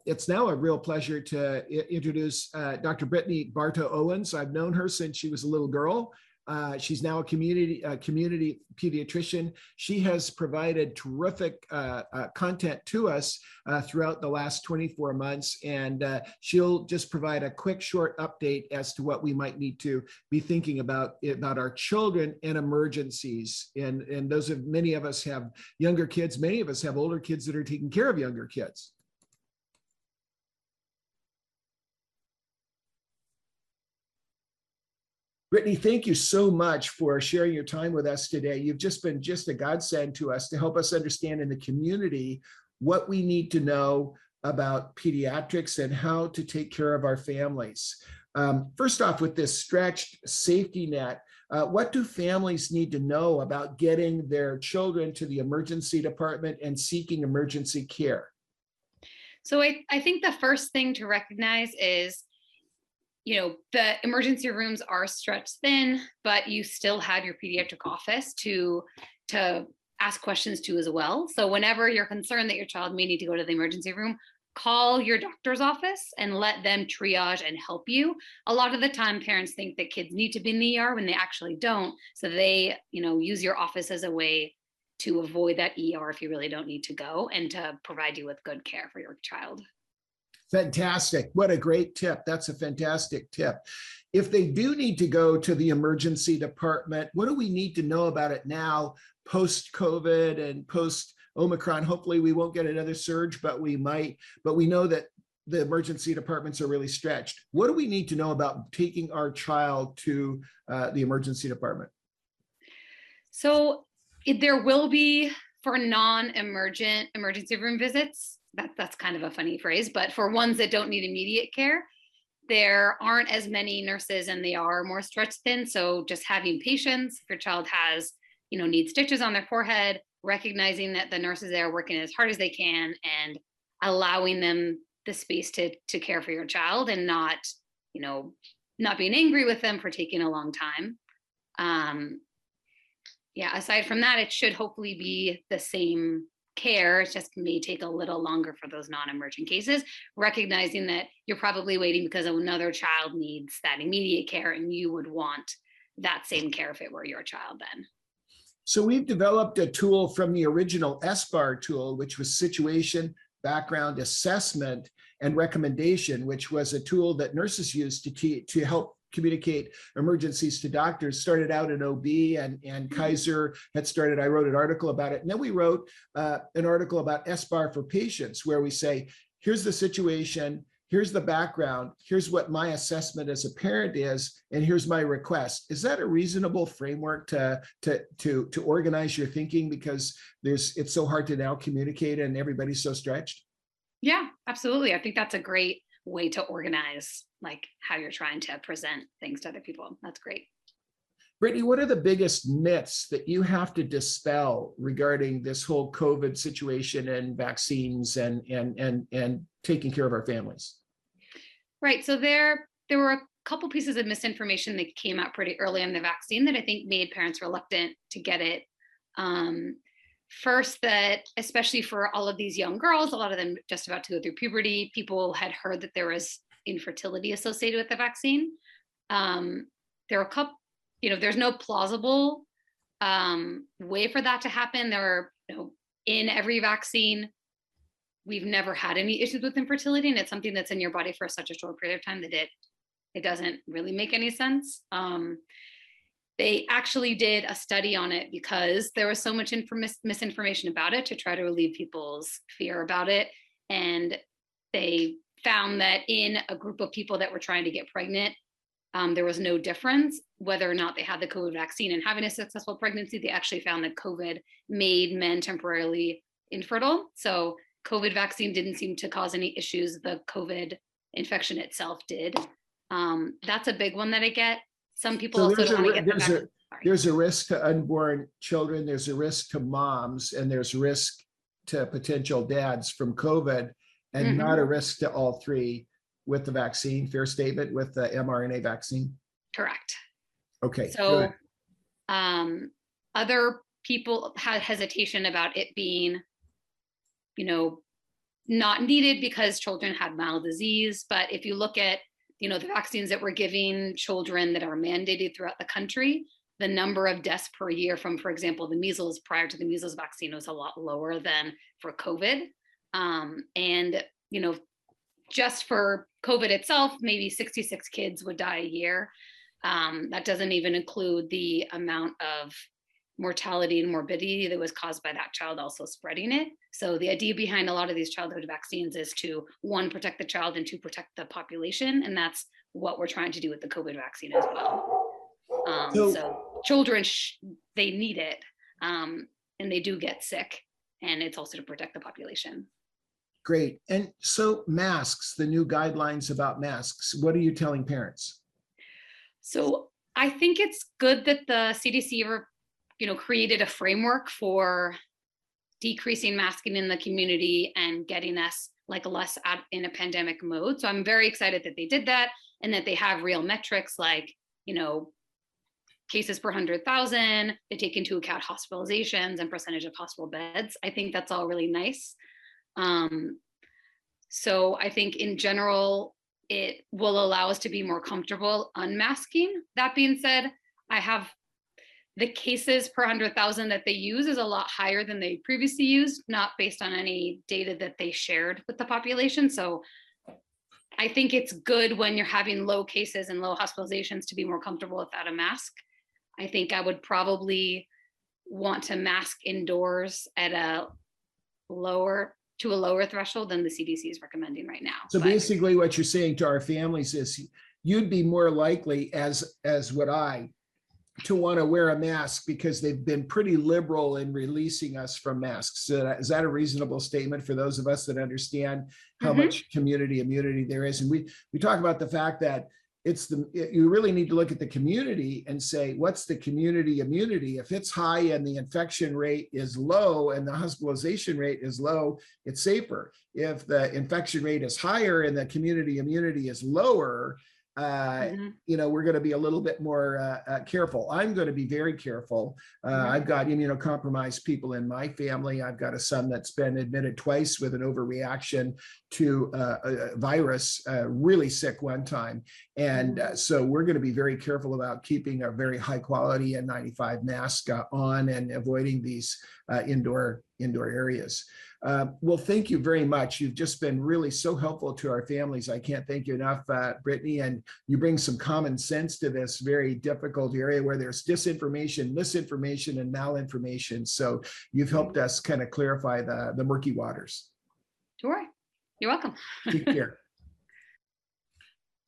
It's now a real pleasure to introduce Dr. Brittany Bartow Owens. I've known her since she was a little girl. Uh, she's now a community uh, community pediatrician. She has provided terrific uh, uh content to us uh, throughout the last 24 months, and uh, she'll just provide a quick, short update as to what we might need to be thinking about about our children and emergencies. And and those of many of us have younger kids. Many of us have older kids that are taking care of younger kids. Brittany, thank you so much for sharing your time with us today. You've just been just a godsend to us to help us understand in the community what we need to know about pediatrics and how to take care of our families. Um, first off, with this stretched safety net, uh, what do families need to know about getting their children to the emergency department and seeking emergency care? So I, I think the first thing to recognize is you know the emergency rooms are stretched thin but you still have your pediatric office to to ask questions to as well. So whenever you're concerned that your child may need to go to the emergency room call your doctor's office and let them triage and help you. A lot of the time parents think that kids need to be in the er when they actually don't. So they you know use your office as a way to avoid that er if you really don't need to go and to provide you with good care for your child Fantastic. What a great tip. That's a fantastic tip. If they do need to go to the emergency department, what do we need to know about it now, post COVID and post Omicron? Hopefully, we won't get another surge, but we might. But we know that the emergency departments are really stretched. What do we need to know about taking our child to uh, the emergency department? So, there will be for non emergent emergency room visits that, that's kind of a funny phrase, but for ones that don't need immediate care, there aren't as many nurses and they are more stretched thin. So just having patience, if your child has, you know, needs stitches on their forehead, recognizing that the nurses there are working as hard as they can and allowing them the space to to care for your child and not, you know, not being angry with them for taking a long time. Um, yeah, aside from that, it should hopefully be the same care. It just may take a little longer for those non-emergent cases, recognizing that you're probably waiting because another child needs that immediate care and you would want that same care if it were your child then. So we've developed a tool from the original SBAR tool, which was situation, background assessment, and recommendation, which was a tool that nurses used to, to help communicate emergencies to doctors started out in OB and, and mm-hmm. Kaiser had started, I wrote an article about it. And then we wrote uh, an article about SBAR for patients where we say, here's the situation, here's the background, here's what my assessment as a parent is, and here's my request. Is that a reasonable framework to, to, to, to organize your thinking because there's it's so hard to now communicate and everybody's so stretched? Yeah, absolutely. I think that's a great way to organize like how you're trying to present things to other people. That's great. Brittany, what are the biggest myths that you have to dispel regarding this whole COVID situation and vaccines and and and and taking care of our families? Right. So there there were a couple pieces of misinformation that came out pretty early on the vaccine that I think made parents reluctant to get it. Um, first, that especially for all of these young girls, a lot of them just about to go through puberty, people had heard that there was infertility associated with the vaccine. Um, there are a couple you know, there's no plausible um, way for that to happen. There are, you know, in every vaccine, we've never had any issues with infertility, and it's something that's in your body for such a short period of time that it it doesn't really make any sense. Um, they actually did a study on it because there was so much inform- misinformation about it to try to relieve people's fear about it, and they found that in a group of people that were trying to get pregnant um, there was no difference whether or not they had the COVID vaccine and having a successful pregnancy. They actually found that COVID made men temporarily infertile. So COVID vaccine didn't seem to cause any issues. The COVID infection itself did. Um, that's a big one that I get. Some people so also don't want to get the vaccine. There's a risk to unborn children. There's a risk to moms, and there's risk to potential dads from COVID, and mm-hmm. not a risk to all three with the vaccine, fair statement with the mRNA vaccine? Correct. Okay. So um, other people had hesitation about it being, you know, not needed because children had mild disease. But if you look at, you know, the vaccines that we're giving children that are mandated throughout the country, the number of deaths per year from, for example, the measles prior to the measles vaccine was a lot lower than for COVID. Um, and, you know, just for COVID itself, maybe 66 kids would die a year. Um, that doesn't even include the amount of mortality and morbidity that was caused by that child also spreading it. So the idea behind a lot of these childhood vaccines is to one protect the child and two protect the population, and that's what we're trying to do with the COVID vaccine as well. Um, so, so, children sh- they need it, um, and they do get sick, and it's also to protect the population. Great. And so masks, the new guidelines about masks, what are you telling parents? So I think it's good that the CDC, you know, created a framework for decreasing masking in the community and getting us like less out in a pandemic mode. So I'm very excited that they did that and that they have real metrics like, you know, cases per 100,000. They take into account hospitalizations and percentage of hospital beds. I think that's all really nice. Um, so I think in general, it will allow us to be more comfortable unmasking. That being said, I have the cases per 100,000 that they use is a lot higher than they previously used, not based on any data that they shared with the population. So I think it's good when you're having low cases and low hospitalizations to be more comfortable without a mask. I think I would probably want to mask indoors at a lower to a lower threshold than the CDC is recommending right now. So but, basically what you're saying to our families is you'd be more likely as as would I to want to wear a mask because they've been pretty liberal in releasing us from masks. So is that a reasonable statement for those of us that understand how mm-hmm. much community immunity there is? And we we talk about the fact that it's the you really need to look at the community and say what's the community immunity? If it's high and the infection rate is low and the hospitalization rate is low it's safer. If the infection rate is higher and the community immunity is lower uh, mm-hmm. you know, we're going to be a little bit more uh, uh, careful. I'm going to be very careful. Uh, mm-hmm. I've got immunocompromised people in my family. I've got a son that's been admitted twice with an overreaction to uh, a virus, uh, really sick one time. And mm-hmm. so we're going to be very careful about keeping a very high quality N95 mask on and avoiding these indoor indoor areas. Uh, well, thank you very much. You've just been really so helpful to our families. I can't thank you enough, uh, Brittany. And you bring some common sense to this very difficult area where there's disinformation, misinformation, and malinformation. So you've helped us kind of clarify the, the murky waters. Sure. You're welcome. Take care.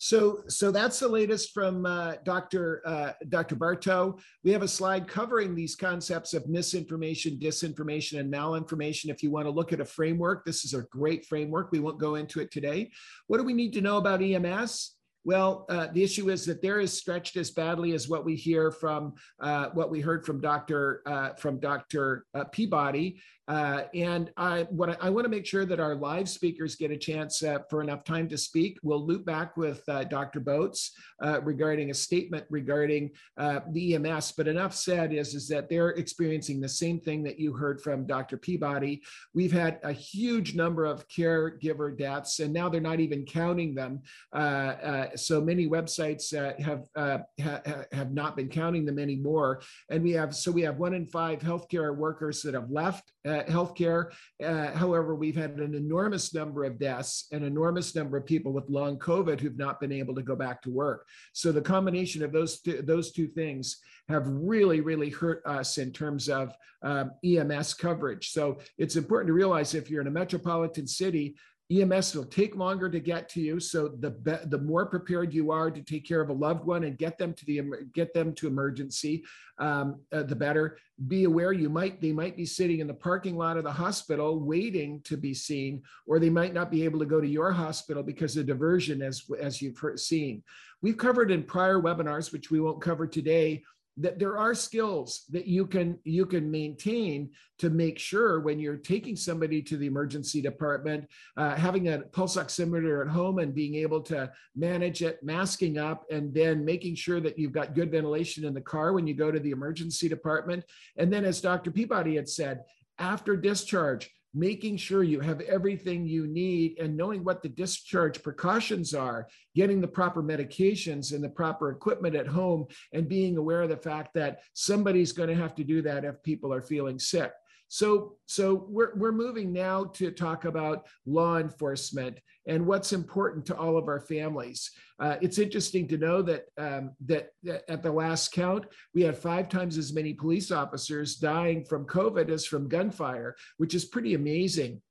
So, so that's the latest from uh, Dr. Uh, Dr. Barto. We have a slide covering these concepts of misinformation, disinformation, and malinformation. If you want to look at a framework, this is a great framework. We won't go into it today. What do we need to know about EMS? Well, uh, the issue is that they're as stretched as badly as what we hear from uh, what we heard from Dr. Uh, from Dr. Uh, Peabody. Uh, and I, what I, I want to make sure that our live speakers get a chance uh, for enough time to speak. We'll loop back with Dr. Botz regarding a statement regarding the EMS. But enough said is, is that they're experiencing the same thing that you heard from Dr. Peabody. We've had a huge number of caregiver deaths, and now they're not even counting them so many websites uh, have uh, ha have not been counting them anymore. And we have so we have one in five healthcare workers that have left uh, healthcare. Uh, however, we've had an enormous number of deaths, an enormous number of people with long COVID who've not been able to go back to work. So the combination of those two, those two things have really, really hurt us in terms of um, EMS coverage. So it's important to realize if you're in a metropolitan city, EMS will take longer to get to you. So the be- the more prepared you are to take care of a loved one and get them to the get them to emergency, um, uh, the better. Be aware you might they might be sitting in the parking lot of the hospital waiting to be seen, or they might not be able to go to your hospital because of diversion, as as you've seen. We've covered in prior webinars, which we won't cover today that there are skills that you can you can maintain to make sure when you're taking somebody to the emergency department uh, having a pulse oximeter at home and being able to manage it masking up and then making sure that you've got good ventilation in the car when you go to the emergency department. And then as dr peabody had said after discharge making sure you have everything you need and knowing what the discharge precautions are, getting the proper medications and the proper equipment at home, and being aware of the fact that somebody's going to have to do that if people are feeling sick. So, so we're, we're moving now to talk about law enforcement and what's important to all of our families. Uh, it's interesting to know that, um, that, that at the last count, we had five times as many police officers dying from COVID as from gunfire, which is pretty amazing.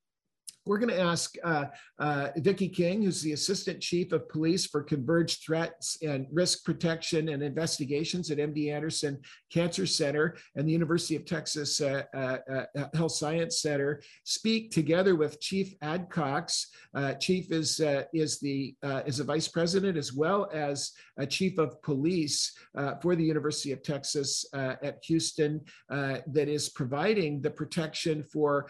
We're going to ask uh, uh, Vicki King, who's the Assistant Chief of Police for Converged Threats and Risk Protection and Investigations at MD Anderson Cancer Center and the University of Texas uh, uh, uh Health Science Center, speak together with Chief Adcox. Uh, Chief is is the is a Vice President as well as a Chief of Police for the University of Texas at Houston that is providing the protection for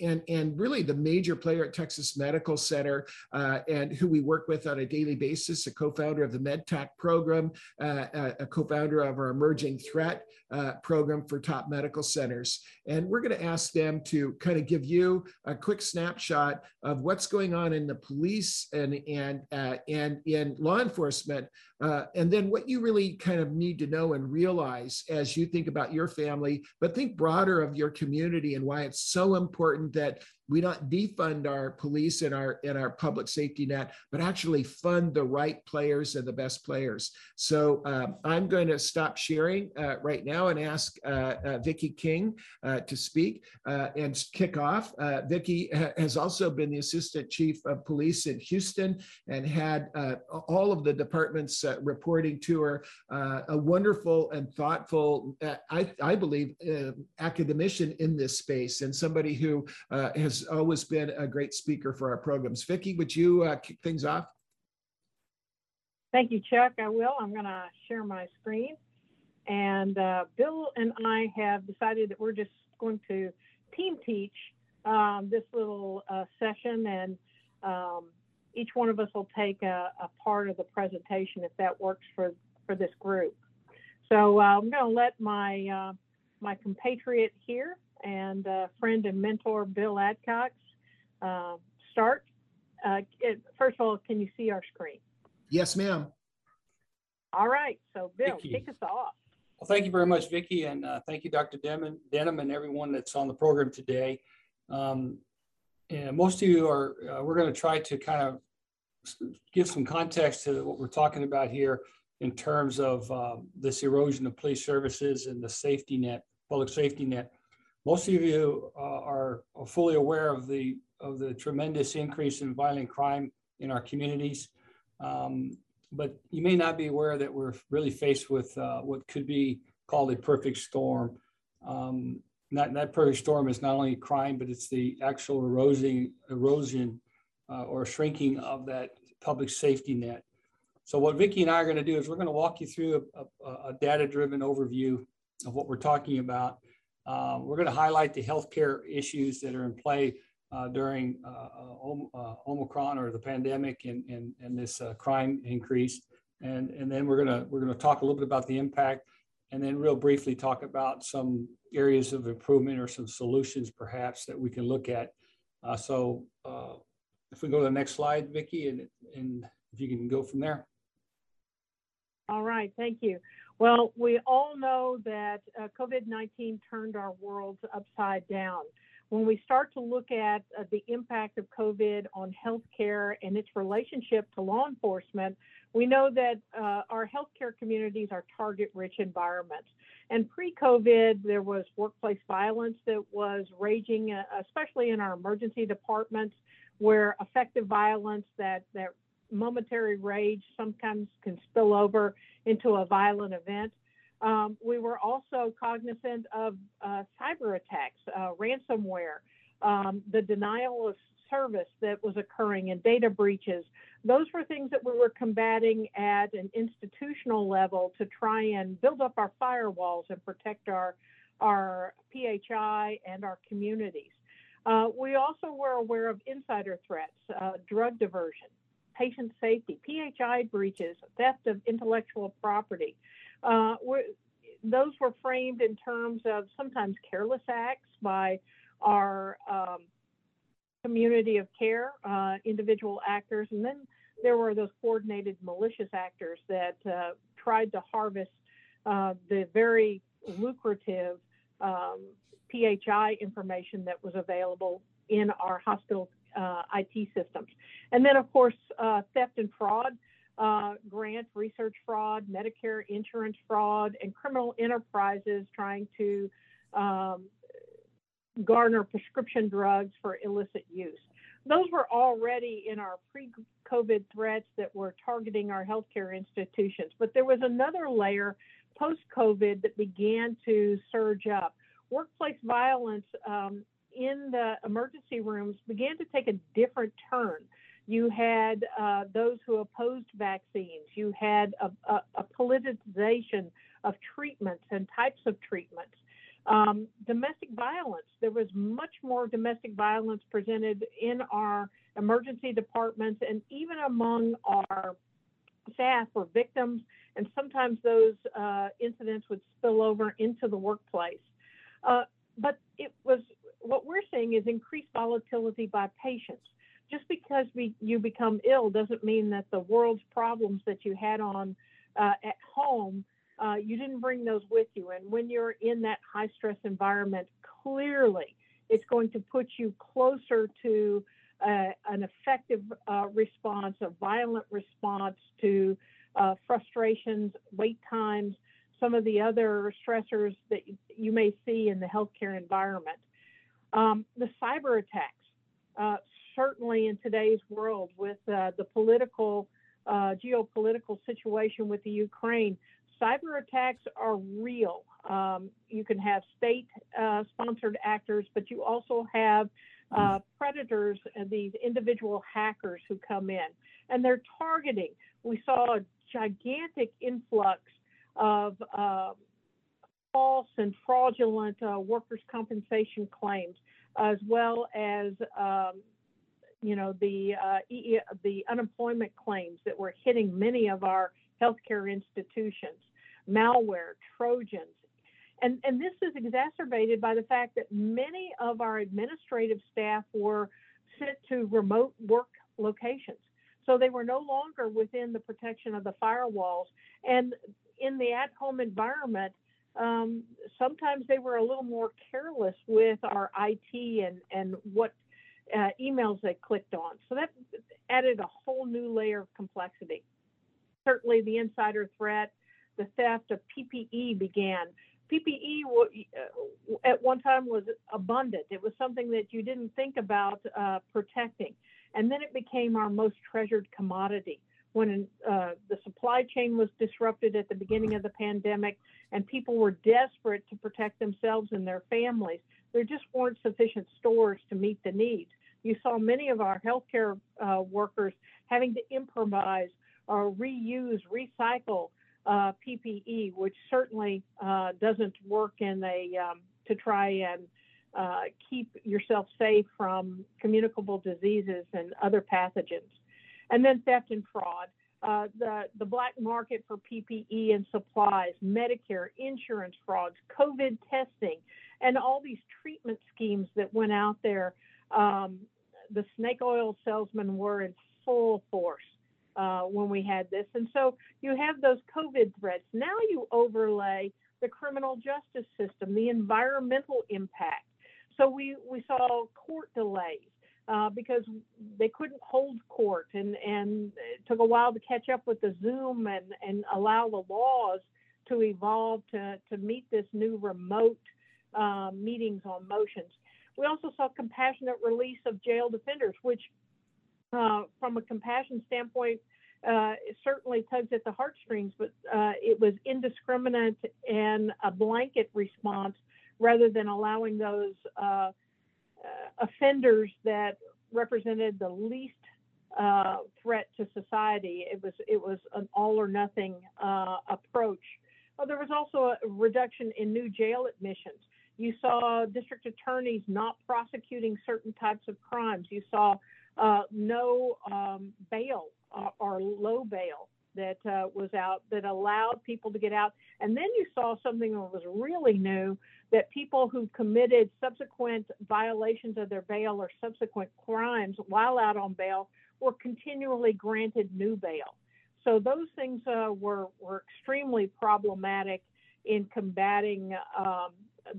and and really the major player at Texas Medical Center uh, and who we work with on a daily basis, a co-founder of the MedTac program, uh, a co-founder of our emerging threat uh, program for top medical centers. And we're going to ask them to kind of give you a quick snapshot of what's going on in the police and, and, uh, and in law enforcement uh, and then what you really kind of need to know and realize as you think about your family, but think broader of your community and why it's so important that we not defund our police and our and our public safety net, but actually fund the right players and the best players. So um, I'm going to stop sharing uh, right now and ask uh, uh King uh, to speak uh, and kick off. Vicki has also been the assistant chief of police in Houston and had all of the departments uh, reporting to her, uh, a wonderful and thoughtful, uh, I, I believe, uh, academician in this space and somebody who uh, always been a great speaker for our programs. Vicki, would you kick things off? Thank you, Chuck. I will. I'm going to share my screen. And Bill and I have decided that we're just going to team teach um, this little session and um, each one of us will take a, a part of the presentation if that works for, for this group. So uh, I'm going to let my, uh, my compatriot here and uh, friend and mentor Bill Adcox uh, start. Uh, it, first of all, can you see our screen? Yes, ma'am. All right, so Bill, kick us off. Well, thank you very much, Vicki, and uh, thank you, Dr. Denham, Denham, and everyone that's on the program today. Um, and most of you are, uh, we're going to try to kind of give some context to what we're talking about here in terms of um, this erosion of police services and the safety net, public safety net. Most of you uh, are, fully aware of the of the tremendous increase in violent crime in our communities, um, but you may not be aware that we're really faced with uh, what could be called a perfect storm. Um, that, that perfect storm is not only crime, but it's the actual erosion, erosion uh, or shrinking of that public safety net. So what Vicki and I are going to do is we're going to walk you through a, a, a data-driven overview of what we're talking about. Um, we're going to highlight the healthcare issues that are in play uh, during uh, uh, Omicron or the pandemic and, and, and this uh, crime increase. And, and then we're going to we're going to talk a little bit about the impact and then real briefly talk about some areas of improvement or some solutions perhaps that we can look at. Uh, so uh, if we go to the next slide, Vicki, and, and if you can go from there. All right, thank you. Well, we all know that uh, COVID-19 turned our world upside down. When we start to look at uh, the impact of COVID on healthcare and its relationship to law enforcement, we know that uh, our healthcare communities are target-rich environments. And pre-COVID, there was workplace violence that was raging, uh, especially in our emergency departments, where affective violence that that momentary rage sometimes can spill over into a violent event. Um, we were also cognizant of uh, cyber attacks, uh, ransomware, um, the denial of service that was occurring, and data breaches. Those were things that we were combating at an institutional level to try and build up our firewalls and protect our our PHI and our communities. Uh, we also were aware of insider threats, uh, drug diversion, patient safety, PHI breaches, theft of intellectual property. Uh, those were framed in terms of sometimes careless acts by our um, community of care, uh, individual actors, and then there were those coordinated malicious actors that uh, tried to harvest uh, the very lucrative um, PHI information that was available in our hospital uh, IT systems. And then, of course, uh, theft and fraud, uh, grant research fraud, Medicare insurance fraud, and criminal enterprises trying to um, garner prescription drugs for illicit use. Those were already in our pre COVID threats that were targeting our healthcare institutions. But there was another layer post COVID that began to surge up. Workplace violence um, in the emergency rooms began to take a different turn. You had uh, those who opposed vaccines. You had a, a, a, politicization of treatments and types of treatments. Um, domestic violence. There was much more domestic violence presented in our emergency departments and even among our staff or victims. And sometimes those uh, incidents would spill over into the workplace. Uh, but it was what we're seeing is increased volatility by patients. Just because we, you become ill doesn't mean that the world's problems that you had on uh, at home, uh, you didn't bring those with you. And when you're in that high stress environment, clearly it's going to put you closer to uh, an affective uh, response, a violent response to uh, frustrations, wait times, some of the other stressors that you may see in the healthcare environment. Um, the cyber attacks, uh, certainly in today's world with uh, the political, uh, geopolitical situation with the Ukraine, cyber attacks are real. Um, you can have state uh, sponsored actors, but you also have uh, predators and these individual hackers who come in and they're targeting. We saw a gigantic influx of uh, false and fraudulent uh, workers' compensation claims, as well as um, you know the uh, the unemployment claims that were hitting many of our healthcare institutions, malware, trojans. And, and this is exacerbated by the fact that many of our administrative staff were sent to remote work locations. So they were no longer within the protection of the firewalls. And in the at home environment, um, sometimes they were a little more careless with our IT and, and what uh, emails they clicked on. So that added a whole new layer of complexity. Certainly, the insider threat, the theft of PPE began. PPE uh, at one time was abundant. It was something that you didn't think about uh, protecting. And then it became our most treasured commodity when uh, the supply chain was disrupted at the beginning of the pandemic and people were desperate to protect themselves and their families, there just weren't sufficient stores to meet the needs. You saw many of our healthcare uh, workers having to improvise or reuse, recycle uh, PPE, which certainly uh, doesn't work in a um, to try and uh, keep yourself safe from communicable diseases and other pathogens. And then theft and fraud. Uh, the, the black market for PPE and supplies, Medicare, insurance frauds, COVID testing, and all these treatment schemes that went out there. Um, the snake oil salesmen were in full force uh, when we had this. And so you have those COVID threats. Now you overlay the criminal justice system, the environmental impact. So we, we saw court delays uh, because they couldn't hold court and, and it took a while to catch up with the Zoom and, and allow the laws to evolve to, to meet this new remote uh, meetings on motions. We also saw compassionate release of jail defenders, which uh, from a compassion standpoint, uh, it certainly tugs at the heartstrings, but uh, it was indiscriminate and a blanket response rather than allowing those uh, offenders that represented the least uh, threat to society. It was it was an all or nothing approach. Oh, there was also a reduction in new jail admissions. You saw district attorneys not prosecuting certain types of crimes. You saw uh, no um, bail uh, or, low bail that uh, was out that allowed people to get out. And then you saw something that was really new that people who committed subsequent violations of their bail or subsequent crimes while out on bail were continually granted new bail. So those things uh, were, were extremely problematic in combating um,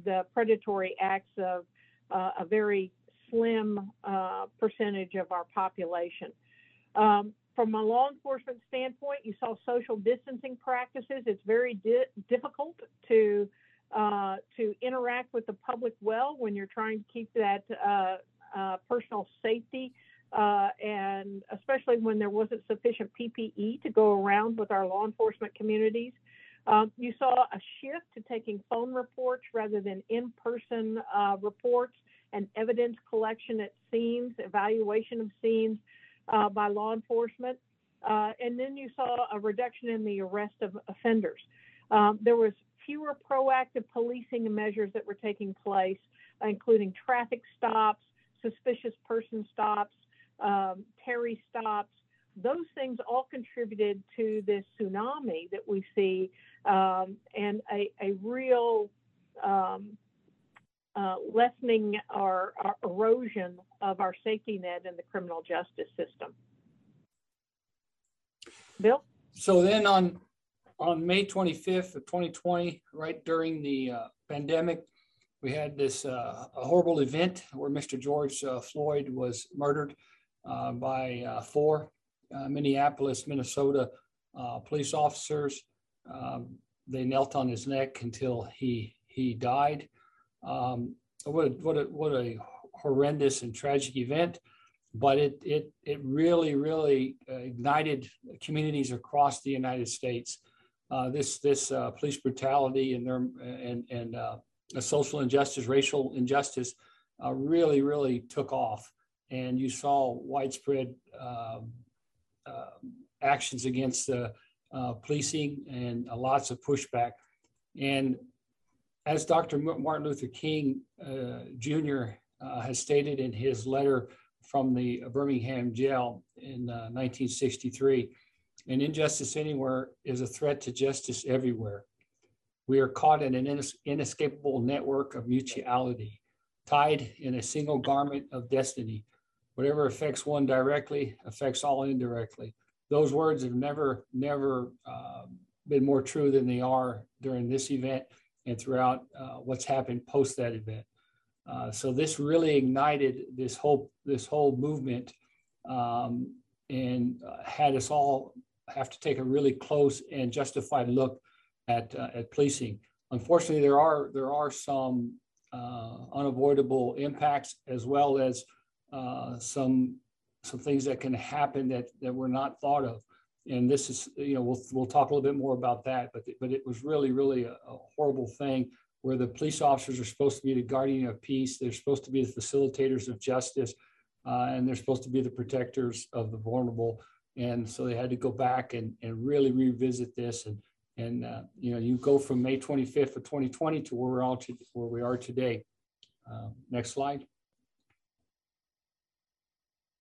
the predatory acts of uh, a very slim uh, percentage of our population. Um, from a law enforcement standpoint, you saw social distancing practices. It's very di- difficult to uh, to interact with the public well when you're trying to keep that uh, uh, personal safety, uh, and especially when there wasn't sufficient PPE to go around with our law enforcement communities. Um, you saw a shift to taking phone reports rather than in-person uh, reports and evidence collection at scenes, evaluation of scenes uh, by law enforcement. Uh, and then you saw a reduction in the arrest of offenders. Um, there was fewer proactive policing measures that were taking place, including traffic stops, suspicious person stops, um, Terry stops. Those things all contributed to this tsunami that we see um, and a, a real um, uh, lessening our, or, erosion of our safety net in the criminal justice system. Bill? So then on on May 25th of 2020, right during the uh, pandemic, we had this uh, horrible event where Mr. George uh, Floyd was murdered uh, by uh, four Minneapolis, Minnesota police officers. Um, they knelt on his neck until he he died. Um, what a, what a, what a horrendous and tragic event, but it it it really really uh, ignited communities across the United States. Uh, this this uh, police brutality and their and and uh, social injustice, racial injustice, uh, really really took off, and you saw widespread um, uh, actions against the policing and lots of pushback. And as Dr. Martin Luther King uh, Jr. Uh, has stated in his letter from the Birmingham jail in 1963, uh, an injustice anywhere is a threat to justice everywhere. We are caught in an inescapable network of mutuality, tied in a single garment of destiny. Whatever affects one directly affects all indirectly those words have never, never uh, been more true than they are during this event and throughout uh, what's happened post that event. Uh, so this really ignited this whole this whole movement um, and uh, had us all have to take a really close and justified look at uh, at policing. Unfortunately, there are there are some uh, unavoidable impacts as well as some some things that can happen that, that were not thought of. And this is, you know, we'll, we'll talk a little bit more about that, but, but it was really, really a, a horrible thing where the police officers are supposed to be the guardian of peace. They're supposed to be the facilitators of justice, uh, and they're supposed to be the protectors of the vulnerable. And so they had to go back and, and really revisit this. And, and uh, you know, you go from May 25th of 2020 to where, we're all to, where we are today. Uh, next slide.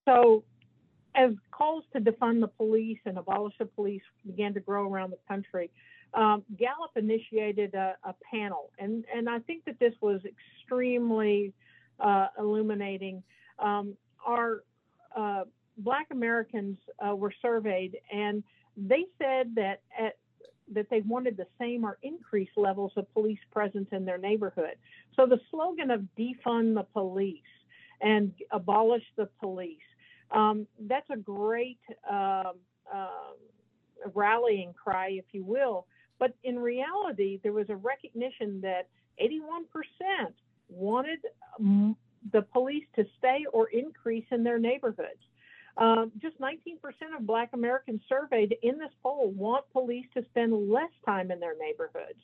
So as calls to defund the police and abolish the police began to grow around the country, um, Gallup initiated a, a, panel, and, and I think that this was extremely uh, illuminating. Um, our uh, Black Americans uh, were surveyed, and they said that at, that they wanted the same or increased levels of police presence in their neighborhood. So the slogan of defund the police and abolish the police um, that's a great uh, uh, rallying cry, if you will. But in reality, there was a recognition that 81% wanted the police to stay or increase in their neighborhoods. Um, just 19% of Black Americans surveyed in this poll want police to spend less time in their neighborhoods.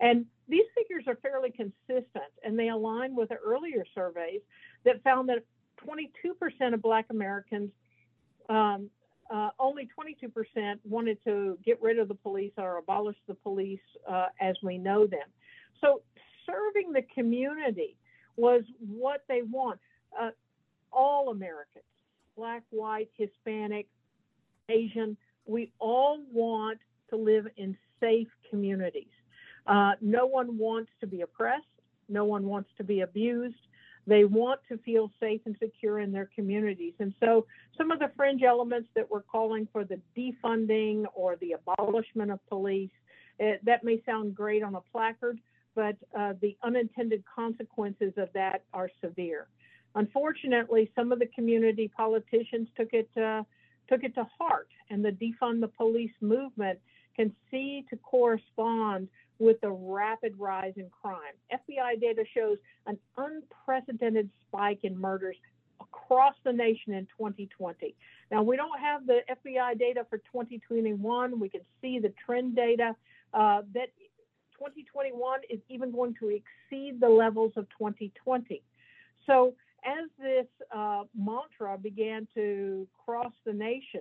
And these figures are fairly consistent and they align with the earlier surveys that found that 22% of Black Americans, um, uh, only 22% wanted to get rid of the police or abolish the police uh, as we know them. So serving the community was what they want. Uh, all Americans, Black, white, Hispanic, Asian, we all want to live in safe communities. Uh, no one wants to be oppressed. No one wants to be abused. They want to feel safe and secure in their communities. And so some of the fringe elements that we're calling for the defunding or the abolishment of police, it, eh, that may sound great on a placard, but uh, the unintended consequences of that are severe. Unfortunately, some of the community politicians took it uh, took it to heart, and the defund the police movement can see to correspond with the rapid rise in crime. FBI data shows an unprecedented spike in murders across the nation in 2020. Now, we don't have the FBI data for 2021. We can see the trend data uh, that 2021 is even going to exceed the levels of 2020. So, as this uh, mantra began to cross the nation,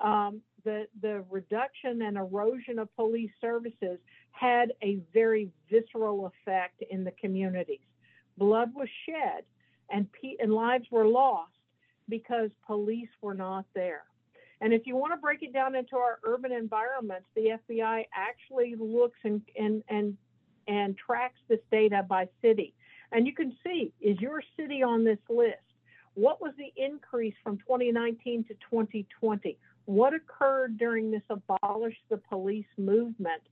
um, the, the reduction and erosion of police services had a very visceral effect in the communities. Blood was shed and, and lives were lost because police were not there. And if you want to break it down into our urban environments, the FBI actually looks and, and, and, and tracks this data by city. And you can see, is your city on this list? What was the increase from 2019 to 2020? What occurred during this abolish the police movement?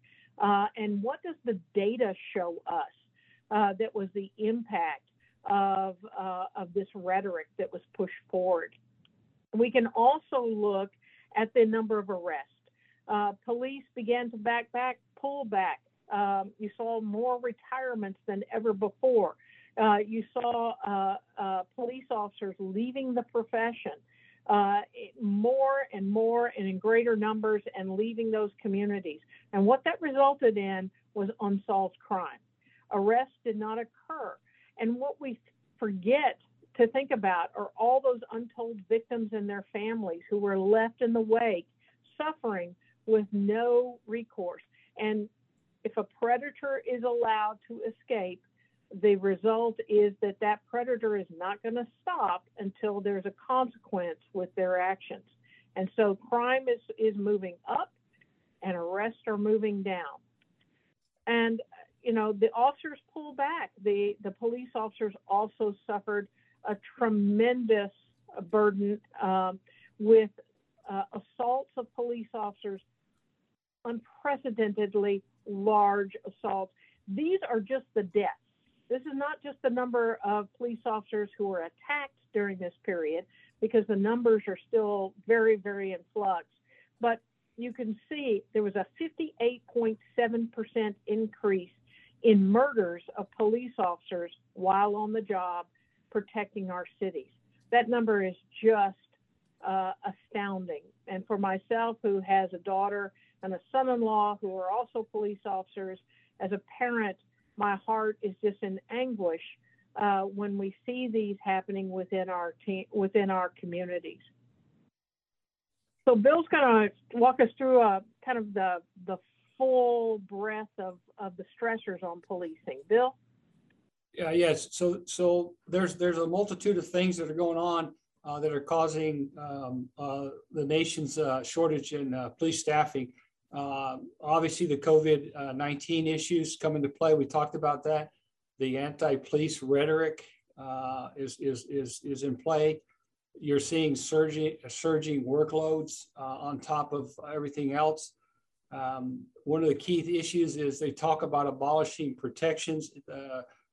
Uh, and what does the data show us uh, that was the impact of, uh, of this rhetoric that was pushed forward? We can also look at the number of arrests. Uh, police began to back back, pull back. Um, you saw more retirements than ever before. Uh, you saw uh, police officers leaving the profession uh, more and more and in greater numbers and leaving those communities. And what that resulted in was unsolved crime. Arrests did not occur. And what we forget to think about are all those untold victims and their families who were left in the wake, suffering with no recourse. And if a predator is allowed to escape, the result is that that predator is not going to stop until there's a consequence with their actions. And so crime is, is moving up and arrests are moving down. And, you know, the officers pull back. The, the police officers also suffered a tremendous burden um, with uh, assaults of police officers, unprecedentedly large assaults. These are just the deaths. This is not just the number of police officers who were attacked during this period, because the numbers are still very, very in flux. But you can see there was a 58.7% increase in murders of police officers while on the job protecting our cities. That number is just uh, astounding. And for myself, who has a daughter and a son in law who are also police officers, as a parent, my heart is just in anguish uh, when we see these happening within our team, within our communities. so Bill's going to walk us through a kind of the the full breadth of of the stressors on policing. Bill. Yeah, yes. So so there's there's a multitude of things that are going on uh, that are causing um, uh, the nation's uh, shortage in uh, police staffing. Uh, obviously, the COVID 19 issues come into play. We talked about that. The anti police rhetoric uh, is, is, is, is in play. You're seeing surging, surging workloads on top of everything else. Um, one of the key issues is they talk about abolishing protections.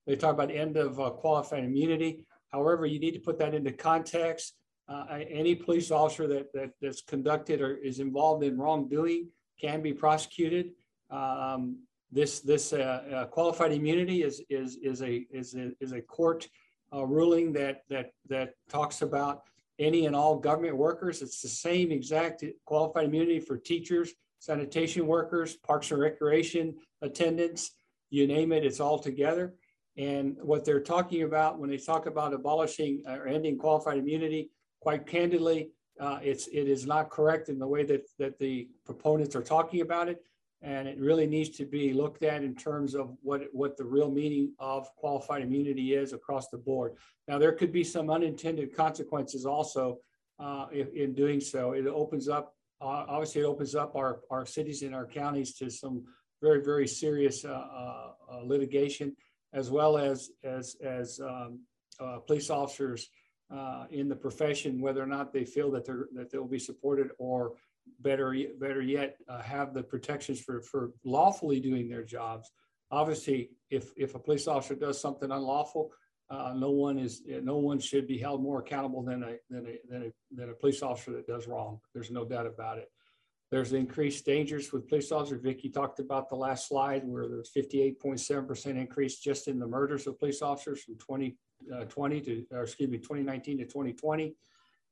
they talk about end of qualified immunity. However, you need to put that into context. Uh, any police officer that, that that's conducted or is involved in wrongdoing can be prosecuted. Um, this this uh, uh, qualified immunity is is is a is a, is a court uh, ruling that that that talks about any and all government workers. It's the same exact qualified immunity for teachers, sanitation workers, parks and recreation attendants, you name it, it's all together. And what they're talking about when they talk about abolishing or ending qualified immunity, quite candidly, uh, it's it is not correct in the way that that the proponents are talking about it, and it really needs to be looked at in terms of what what the real meaning of qualified immunity is across the board. Now, there could be some unintended consequences also uh, if, in doing so. It opens up uh, obviously it opens up our our cities and our counties to some very very serious uh, uh, litigation as well as as as um, uh, police officers uh, in the profession, whether or not they feel that they're that they'll be supported, or better better yet, uh, have the protections for for lawfully doing their jobs. Obviously, if if a police officer does something unlawful, uh, no one is no one should be held more accountable than a than a than a than a police officer that does wrong. There's no doubt about it. There's increased dangers with police officers. Vicky talked about the last slide where there's 58.7% increase just in the murders of police officers from 2020 uh, to, or excuse me, 2019 to 2020.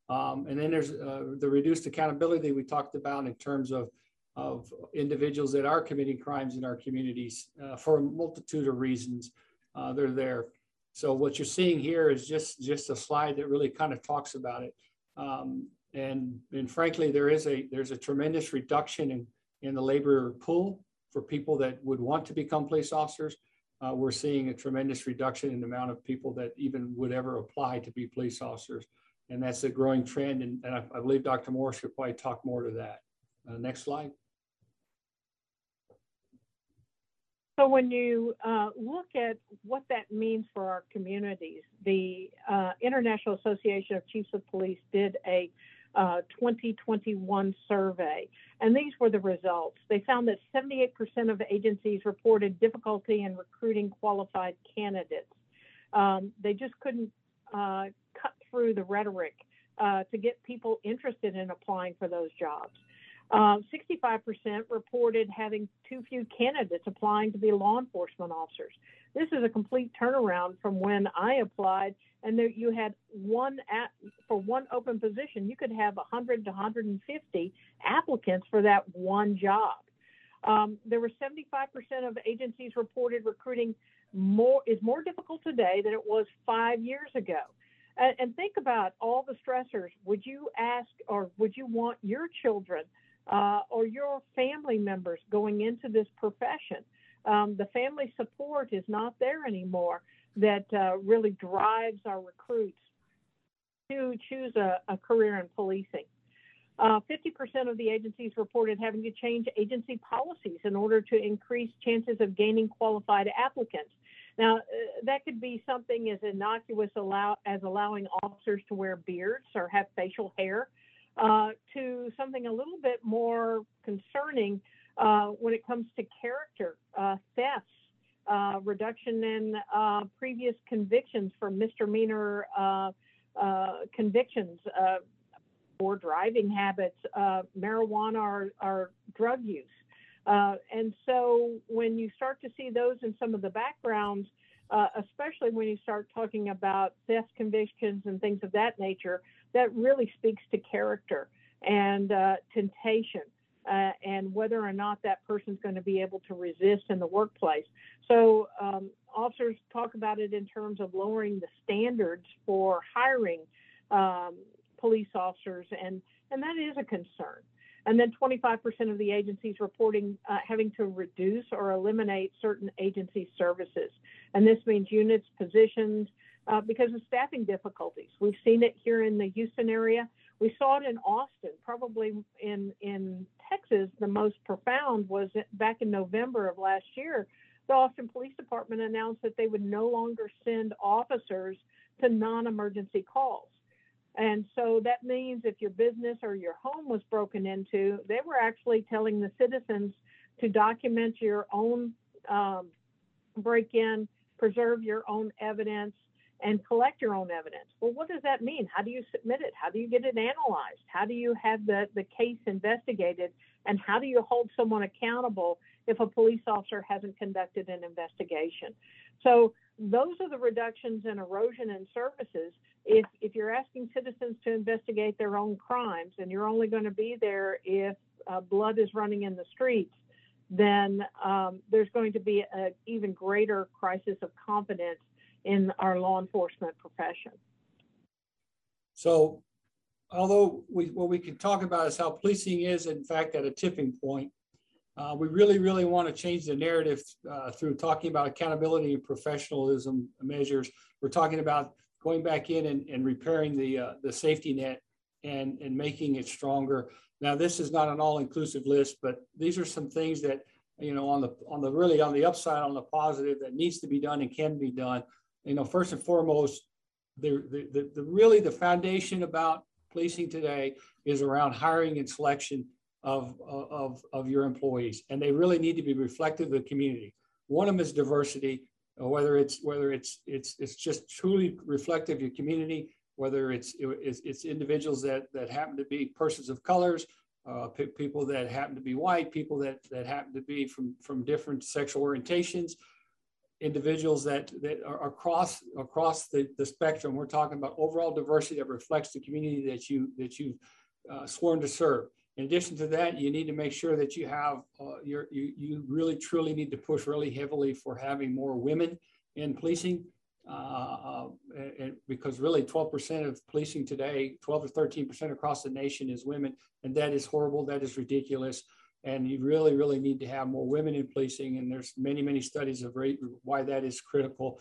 Um, and then there's uh, the reduced accountability we talked about in terms of, of individuals that are committing crimes in our communities uh, for a multitude of reasons. Uh, they're there. So what you're seeing here is just, just a slide that really kind of talks about it. Um, and, and frankly, there is a there's a tremendous reduction in, in the labor pool for people that would want to become police officers. Uh, we're seeing a tremendous reduction in the amount of people that even would ever apply to be police officers. And that's a growing trend. And, and I, I, believe Dr. Morris could probably talk more to that. Uh, next slide. So when you uh, look at what that means for our communities, the uh, International Association of Chiefs of Police did a uh, 2021 survey. And these were the results. They found that 78% of agencies reported difficulty in recruiting qualified candidates. Um, they just couldn't uh, cut through the rhetoric uh, to get people interested in applying for those jobs. 65% uh, reported having too few candidates applying to be law enforcement officers. This is a complete turnaround from when I applied and there you had one at, for one open position, you could have 100 to 150 applicants for that one job. Um, there were 75% of agencies reported recruiting more is more difficult today than it was five years ago. And, and think about all the stressors. Would you ask or would you want your children uh, or your family members going into this profession? Um, the family support is not there anymore that uh, really drives our recruits to choose a, a career in policing. Uh, 50% of the agencies reported having to change agency policies in order to increase chances of gaining qualified applicants. Now, uh, that could be something as innocuous allow, as allowing officers to wear beards or have facial hair, uh, to something a little bit more concerning uh, when it comes to character, uh, thefts, uh, reduction in uh, previous convictions for misdemeanor uh, convictions for driving habits, marijuana, or, or, drug use. and so when you start to see those in some of the backgrounds, especially when you start talking about theft convictions and things of that nature, that really speaks to character and temptation uh, and whether or not that person's going to be able to resist in the workplace. So um, officers talk about it in terms of lowering the standards for hiring um, police officers and and that is a concern. And then 25% of the agencies reporting uh, having to reduce or eliminate certain agency services. And this means units, positions, uh, because of staffing difficulties. We've seen it here in the Houston area. We saw it in Austin, probably in, in Texas. The most profound was back in November of last year. The Austin Police Department announced that they would no longer send officers to non emergency calls. And so that means if your business or your home was broken into, they were actually telling the citizens to document your own um, break in, preserve your own evidence, and collect your own evidence. Well, what does that mean? How do you submit it? How do you get it analyzed? How do you have the, the case investigated? And how do you hold someone accountable if a police officer hasn't conducted an investigation? So those are the reductions in erosion and services. If if you're asking citizens to investigate their own crimes and you're only going to be there if uh, blood is running in the streets, then um, there's going to be an even greater crisis of confidence in our law enforcement profession. So, although we, what we can talk about is how policing is, in fact, at a tipping point, uh, we really, really want to change the narrative uh, through talking about accountability and professionalism measures. We're talking about going back in and, and repairing the, uh, the safety net and, and making it stronger. Now, this is not an all-inclusive list, but these are some things that, you know, on the, on the really on the upside, on the positive that needs to be done and can be done. You know, first and foremost, the, the, the, the really the foundation about policing today is around hiring and selection of, of, of your employees, and they really need to be reflective of the community. One of them is diversity, whether it's whether it's it's it's just truly reflective of your community, whether it's it's, it's individuals that that happen to be persons of colors, uh, people that happen to be white, people that that happen to be from from different sexual orientations, individuals that that are across across the, the spectrum. We're talking about overall diversity that reflects the community that you that you've uh, sworn to serve. In addition to that, you need to make sure that you have, uh, you you really truly need to push really heavily for having more women in policing. Uh, uh and, because really 12% of policing today, 12 to 13% across the nation is women. And that is horrible. That is ridiculous. And you really, really need to have more women in policing. And there's many, many studies of why that is critical.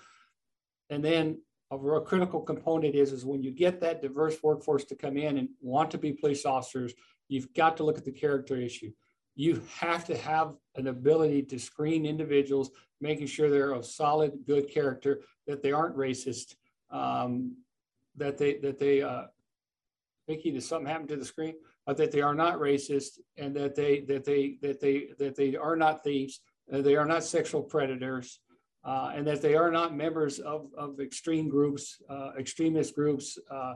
And then a real critical component is, is when you get that diverse workforce to come in and want to be police officers, You've got to look at the character issue. You have to have an ability to screen individuals, making sure they're of solid, good character, that they aren't racist, um, that they that they uh, Vicky, did something happen to the screen? Uh, that they are not racist, and that they that they that they that they are not thieves, uh, they are not sexual predators, uh, and that they are not members of, of extreme groups, uh, extremist groups, uh,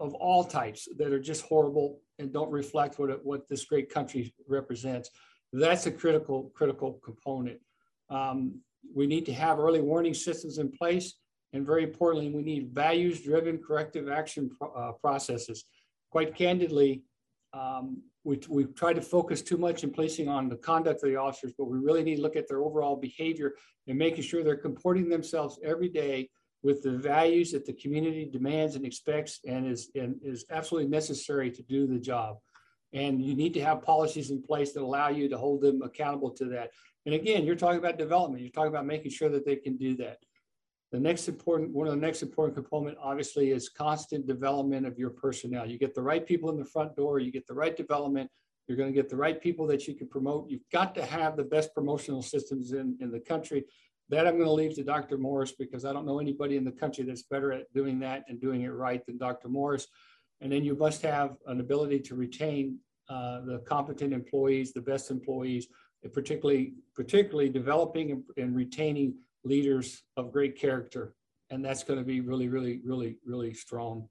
of all types that are just horrible and don't reflect what, it, what this great country represents. That's a critical, critical component. Um, we need to have early warning systems in place. And very importantly, we need values driven corrective action pro uh, processes. Quite candidly, um, we, we try to focus too much in placing on the conduct of the officers, but we really need to look at their overall behavior and making sure they're comporting themselves every day with the values that the community demands and expects and is, and is absolutely necessary to do the job. And you need to have policies in place that allow you to hold them accountable to that. And again, you're talking about development. You're talking about making sure that they can do that. The next important, one of the next important component, obviously, is constant development of your personnel. You get the right people in the front door, you get the right development, you're going to get the right people that you can promote. You've got to have the best promotional systems in, in the country. That I'm going to leave to Dr. Morris because I don't know anybody in the country that's better at doing that and doing it right than Dr. Morris. And then you must have an ability to retain uh, the competent employees, the best employees, particularly particularly developing and, and retaining leaders of great character. And that's going to be really, really, really, really strong.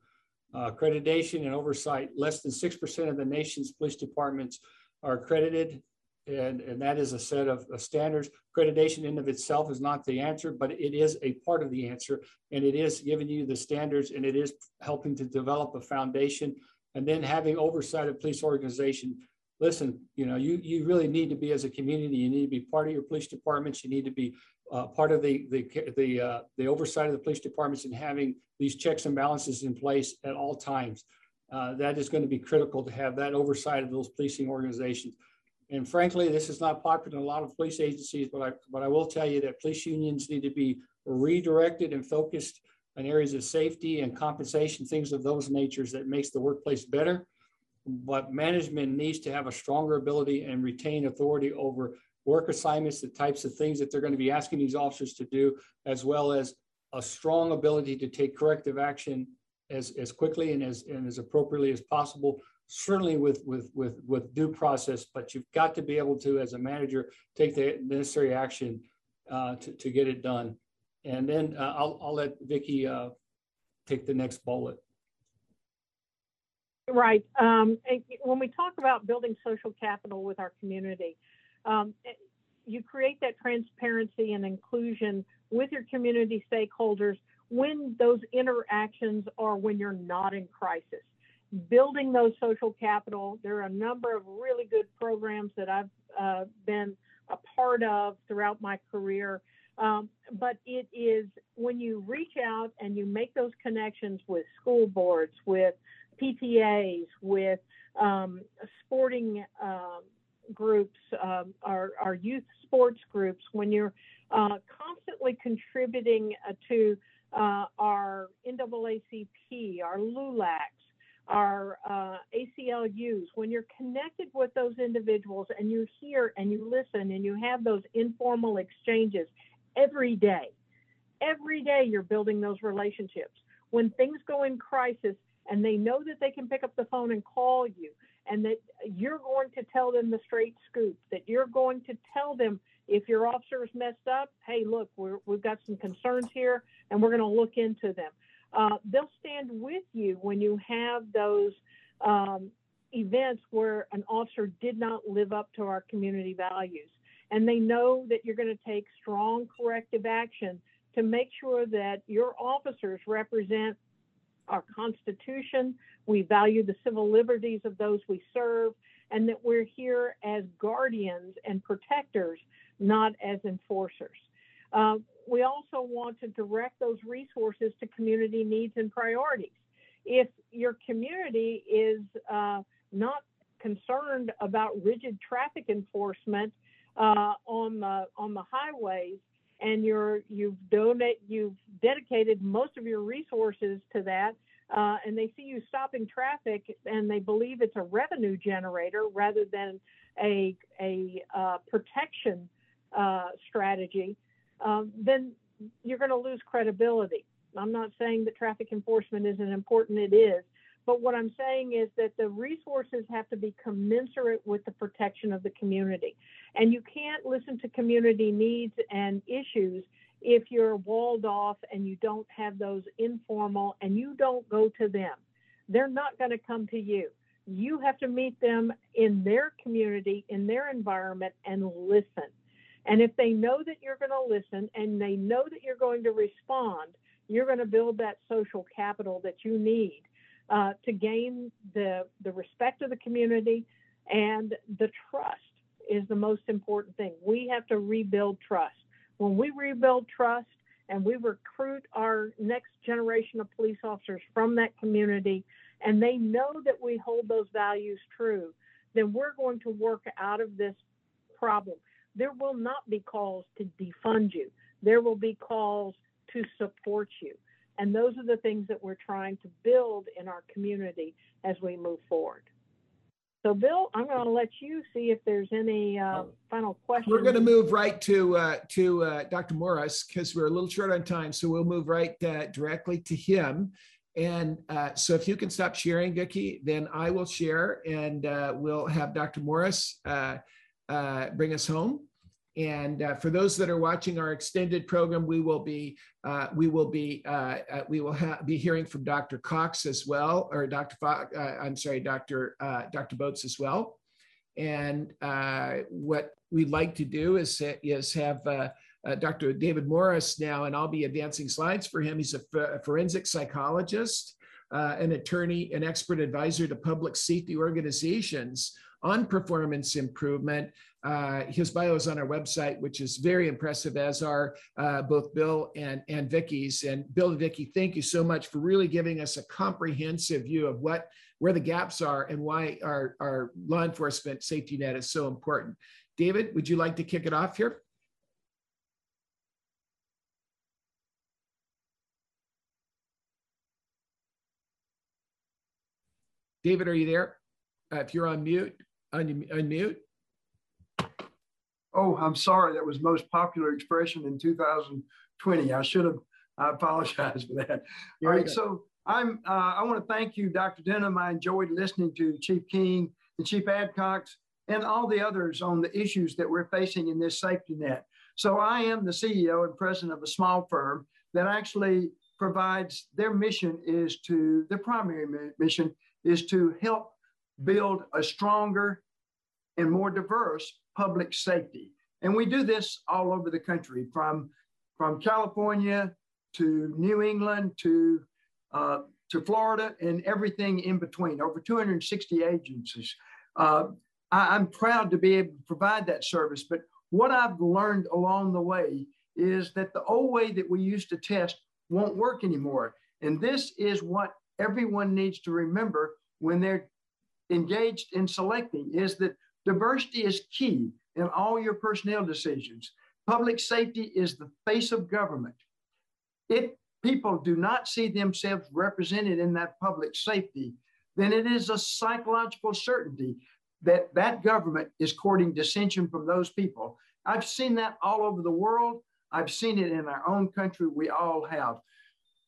Uh, accreditation and oversight. Less than 6% of the nation's police departments are accredited and, and that is a set of, of, standards. Accreditation in of itself is not the answer, but it is a part of the answer, and it is giving you the standards, and it is helping to develop a foundation, and then having oversight of police organization. Listen, you know, you you really need to be as a community. You need to be part of your police departments. You need to be uh, part of the the the uh, the oversight of the police departments and having these checks and balances in place at all times. uh, that is going to be critical to have that oversight of those policing organizations. And frankly, this is not popular in a lot of police agencies, but I, but I will tell you that police unions need to be redirected and focused on areas of safety and compensation, things of those natures that makes the workplace better. But management needs to have a stronger ability and retain authority over work assignments, the types of things that they're going to be asking these officers to do, as well as a strong ability to take corrective action as, as quickly and as, and as appropriately as possible, certainly with, with, with, with due process, but you've got to be able to, as a manager, take the necessary action uh, to, to get it done. And then uh, I'll, I'll let Vicki uh, take the next bullet. Right. Um, when we talk about building social capital with our community, um, you create that transparency and inclusion with your community stakeholders when those interactions are when you're not in crisis. Building those social capital, there are a number of really good programs that I've uh, been a part of throughout my career. Um, but it is when you reach out and you make those connections with school boards, with PTAs, with um, sporting um, groups, um, our, our youth sports groups, when you're uh, constantly contributing uh, to uh, our NAACP, our LULACs, our uh, ACLUs, when you're connected with those individuals and you hear and you listen and you have those informal exchanges every day, every day you're building those relationships. When things go in crisis and they know that they can pick up the phone and call you and that you're going to tell them the straight scoop, that you're going to tell them if your officer is messed up, hey, look, we have got some concerns here and we're going to look into them. Uh, they'll stand with you when you have those um, events where an officer did not live up to our community values. And they know that you're going to take strong corrective action to make sure that your officers represent our Constitution, we value the civil liberties of those we serve, and that we're here as guardians and protectors, not as enforcers. Uh, we also want to direct those resources to community needs and priorities. If your community is uh, not concerned about rigid traffic enforcement uh, on the on the highways, and you're you've donate you've dedicated most of your resources to that uh, and they see you stopping traffic and they believe it's a revenue generator rather than a a uh, protection uh, strategy, um, then you're going to lose credibility. I'm not saying that traffic enforcement isn't important; it is. But what I'm saying is that the resources have to be commensurate with the protection of the community. And you can't listen to community needs and issues if you're walled off and you don't have those informal and you don't go to them. They're not going to come to you. You have to meet them in their community, in their environment, and listen. And if they know that you're going to listen and they know that you're going to respond, you're going to build that social capital that you need uh, to gain the, the respect of the community and the trust is the most important thing. We have to rebuild trust. When we rebuild trust and we recruit our next generation of police officers from that community and they know that we hold those values true, then we're going to work out of this problem. There will not be calls to defund you. There will be calls to support you. And those are the things that we're trying to build in our community as we move forward. So, Bill, I'm going to let you see if there's any uh, oh. final questions. We're going to move right to uh, to uh, Dr. Morris because we're a little short on time. So we'll move right uh, directly to him. And uh, so, if you can stop sharing, Vicki, then I will share, and uh, we'll have Dr. Morris bring us home. And uh, for those that are watching our extended program, we will be uh, we will be uh, uh we will ha- be hearing from Dr. Cox as well, or Dr. Uh, I'm sorry, Dr. Uh, Dr. Botz as well. And what we'd like to do is is have Dr. David Morris now, and I'll be advancing slides for him. He's a, f- a forensic psychologist, an attorney, an expert advisor to public safety organizations on performance improvement. Uh, his bio is on our website, which is very impressive, as are uh, both Bill and, and Vicky's. And Bill and Vicky, thank you so much for really giving us a comprehensive view of what where the gaps are and why our, our law enforcement safety net is so important. David, would you like to kick it off here? David, are you there? Uh, if you're on mute, un- unmute. Oh, I'm sorry. That was most popular expression in 2020. I should have. I apologize for that. All right. So I'm. Uh, I want to thank you, Dr. Denham. I enjoyed listening to Chief King and Chief Adcox and all the others on the issues that we're facing in this safety net. So I am the CEO and president of a small firm that actually provides their mission is to their primary mission is to help build a stronger and more diverse public safety. And we do this all over the country, from, from California to New England to, uh, to Florida and everything in between, over 260 agencies. Uh, I, I'm proud to be able to provide that service. But what I've learned along the way is that the old way that we used to test won't work anymore. And this is what everyone needs to remember when they're engaged in selecting is that diversity is key in all your personnel decisions. Public safety is the face of government. If people do not see themselves represented in that public safety, then it is a psychological certainty that that government is courting dissension from those people. I've seen that all over the world. I've seen it in our own country. We all have.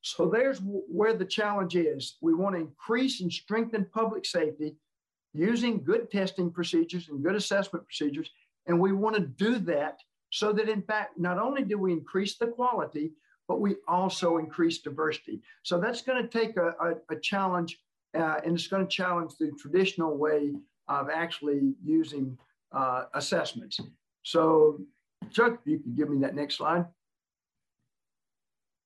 So there's where the challenge is. We want to increase and strengthen public safety using good testing procedures and good assessment procedures. And we want to do that so that, in fact, not only do we increase the quality, but we also increase diversity. So that's going to take a, a, a challenge, uh, and it's going to challenge the traditional way of actually using uh, assessments. So, Chuck, you can give me that next slide.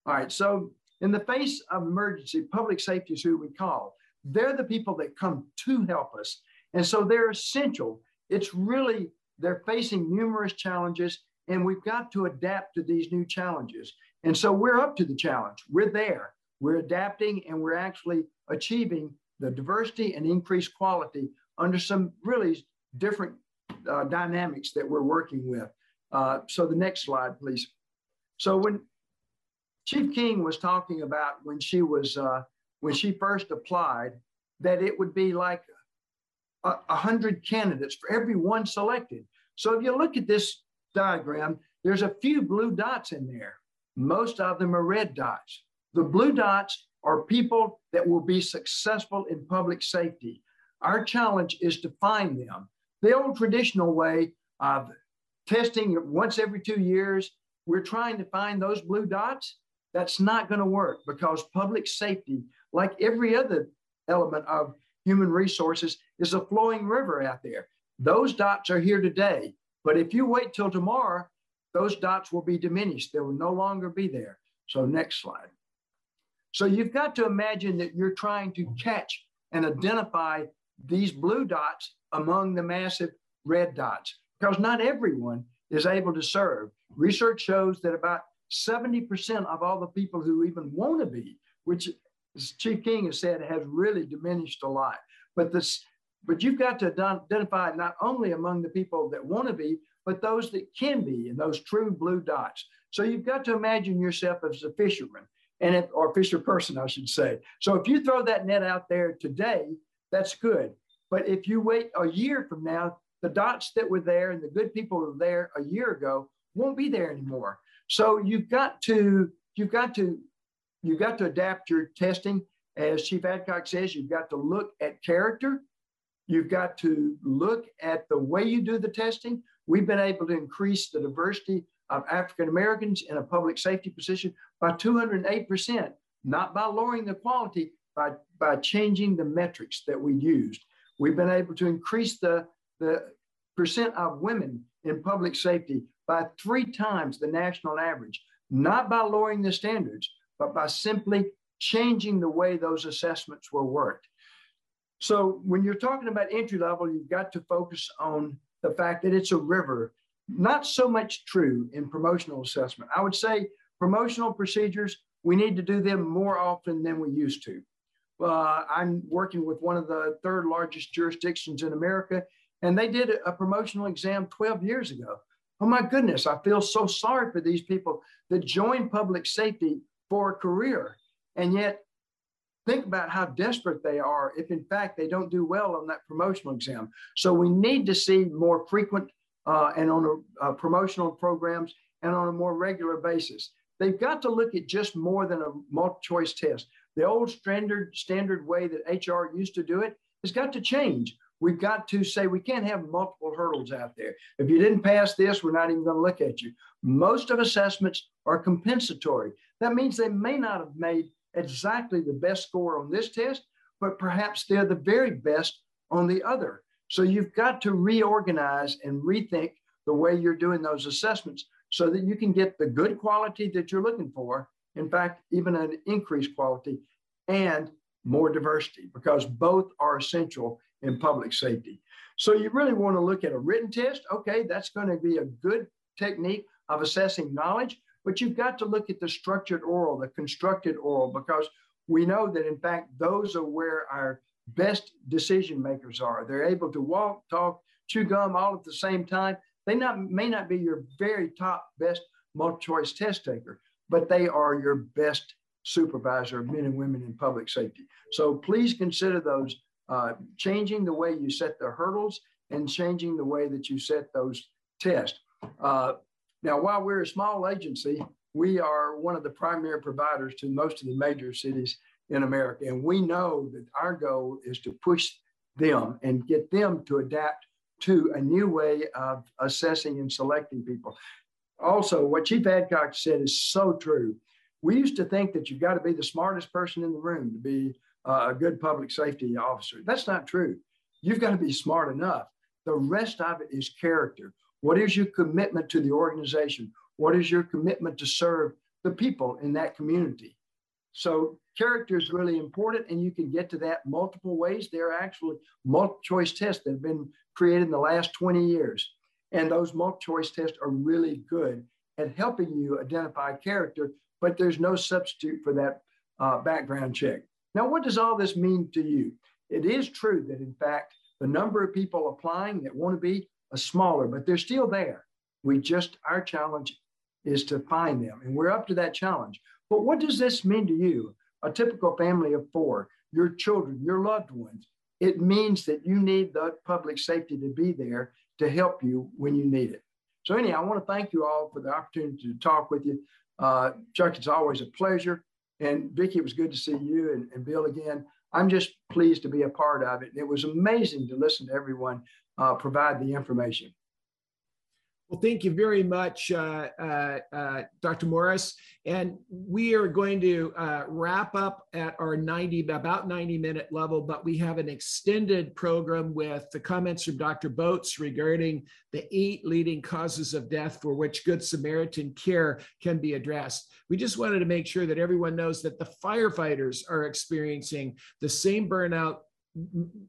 All right, so in the face of emergency, public safety is who we call. They're the people that come to help us. And so they're essential. It's really, they're facing numerous challenges, and we've got to adapt to these new challenges. And so we're up to the challenge. We're there. We're adapting, and we're actually achieving the diversity and increased quality under some really different uh, dynamics that we're working with. Uh, so the next slide, please. So when Chief King was talking about when she was uh, when she first applied that it would be like a, a hundred candidates for every one selected. So if you look at this diagram, there's a few blue dots in there. Most of them are red dots. The blue dots are people that will be successful in public safety. Our challenge is to find them. The old traditional way of testing once every two years, we're trying to find those blue dots that's not going to work because public safety, like every other element of human resources, is a flowing river out there. Those dots are here today. But if you wait till tomorrow, those dots will be diminished. They will no longer be there. So, next slide. So, you've got to imagine that you're trying to catch and identify these blue dots among the massive red dots because not everyone is able to serve. Research shows that about 70% of all the people who even want to be, which as Chief King has said, has really diminished a lot. But this, but you've got to identify not only among the people that want to be, but those that can be, and those true blue dots. So you've got to imagine yourself as a fisherman, and if, or fisher person, I should say. So if you throw that net out there today, that's good. But if you wait a year from now, the dots that were there and the good people were there a year ago won't be there anymore. So you've got to you've got to you've got to adapt your testing. As Chief Adcox says, you've got to look at character. You've got to look at the way you do the testing. We've been able to increase the diversity of African Americans in a public safety position by 208%, not by lowering the quality, by, by changing the metrics that we used. We've been able to increase the, the percent of women in public safety by three times the national average, not by lowering the standards, but by simply changing the way those assessments were worked. So when you're talking about entry level, you've got to focus on the fact that it's a river. Not so much true in promotional assessment. I would say promotional procedures, we need to do them more often than we used to. uh, I'm working with one of the third largest jurisdictions in America, and they did a promotional exam 12 years ago. Oh my goodness, I feel so sorry for these people that join public safety for a career. And yet, think about how desperate they are if, in fact, they don't do well on that promotional exam. So, we need to see more frequent uh, and on a, uh, promotional programs and on a more regular basis. They've got to look at just more than a multiple choice test. The old standard standard way that HR used to do it has got to change. We've got to say we can't have multiple hurdles out there. If you didn't pass this, we're not even going to look at you. Most of assessments are compensatory. That means they may not have made exactly the best score on this test, but perhaps they're the very best on the other. So you've got to reorganize and rethink the way you're doing those assessments so that you can get the good quality that you're looking for. In fact, even an increased quality and more diversity because both are essential in public safety. So you really want to look at a written test. Okay, that's going to be a good technique of assessing knowledge, but you've got to look at the structured oral, the constructed oral, because we know that in fact those are where our best decision makers are. They're able to walk, talk, chew gum all at the same time. They not may not be your very top best multiple choice test taker, but they are your best supervisor of men and women in public safety. So please consider those uh, changing the way you set the hurdles and changing the way that you set those tests. Uh, now, while we're a small agency, we are one of the primary providers to most of the major cities in America. And we know that our goal is to push them and get them to adapt to a new way of assessing and selecting people. Also, what Chief Adcox said is so true. We used to think that you've got to be the smartest person in the room to be uh, a good public safety officer. That's not true. You've got to be smart enough. The rest of it is character. What is your commitment to the organization? What is your commitment to serve the people in that community? So character is really important, and you can get to that multiple ways. There are actually multiple choice tests that have been created in the last 20 years. And those multiple choice tests are really good at helping you identify character, but there's no substitute for that uh, background check. Now, what does all this mean to you? It is true that, in fact, the number of people applying that want to be are smaller, but they're still there. We just, our challenge is to find them, and we're up to that challenge. But what does this mean to you? A typical family of four, your children, your loved ones. It means that you need the public safety to be there to help you when you need it. So, anyhow, I want to thank you all for the opportunity to talk with you. Uh, Chuck, it's always a pleasure. And Vicki, it was good to see you and, and Bill again. I'm just pleased to be a part of it. It was amazing to listen to everyone uh, provide the information. Well, thank you very much, uh, uh, uh, Dr. Morris. And we are going to uh, wrap up at our 90, about 90 minute level, but we have an extended program with the comments from Dr. Botz regarding the eight leading causes of death for which Good Samaritan care can be addressed. We just wanted to make sure that everyone knows that the firefighters are experiencing the same burnout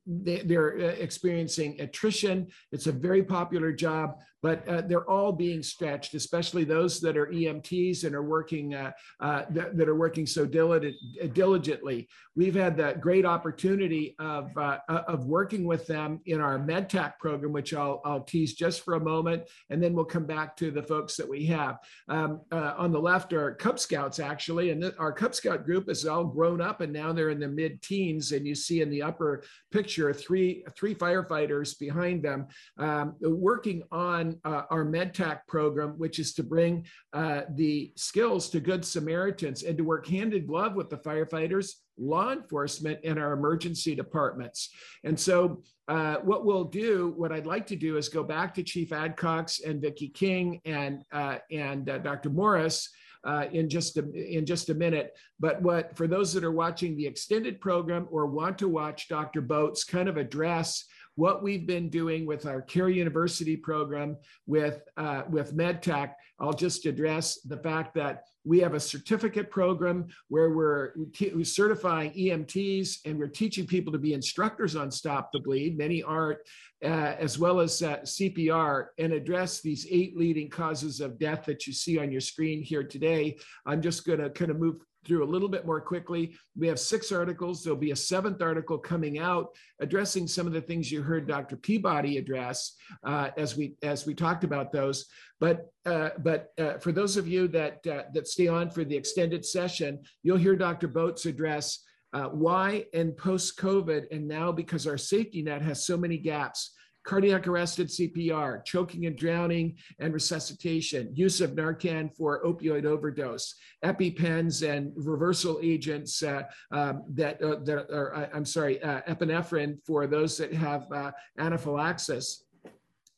they're uh, experiencing attrition. It's a very popular job but uh, they're all being stretched, especially those that are EMTs and are working uh, uh, that, are working so diligent, diligently. We've had the great opportunity of uh, uh, of working with them in our MedTac program, which I'll, I'll tease just for a moment, and then we'll come back to the folks that we have. Um, uh, on the left are Cub Scouts actually, and our Cub Scout group is all grown up, and now they're in the mid-teens. And you see in the upper picture three three firefighters behind them um, working on uh, our MedTac program, which is to bring uh, the skills to Good Samaritans and to work hand in glove with the firefighters, law enforcement, and our emergency departments. And so, uh, what we'll do, what I'd like to do, is go back to Chief Adcox and Vicki King and uh, and uh, Dr. Morris. Uh, in just a, in just a minute. But what for those that are watching the extended program or want to watch Dr. Botz kind of address what we've been doing with our Care University program with, uh, with MedTac, I'll just address the fact that we have a certificate program where we're, we're certifying EMTs and we're teaching people to be instructors on Stop the Bleed. Many aren't, uh, as well as uh, CPR, and address these eight leading causes of death that you see on your screen here today. I'm just going to kind of move through a little bit more quickly. We have six articles. There'll be a seventh article coming out addressing some of the things you heard Dr. Peabody address uh, as we as we talked about those. But uh, but uh, for those of you that uh, that stay on for the extended session, you'll hear Dr. Botz address uh, why in post COVID and now because our safety net has so many gaps cardiac arrested CPR, choking and drowning and resuscitation, use of Narcan for opioid overdose, EpiPens and reversal agents uh, um, that, uh, that are, I'm sorry, uh, epinephrine for those that have uh, anaphylaxis.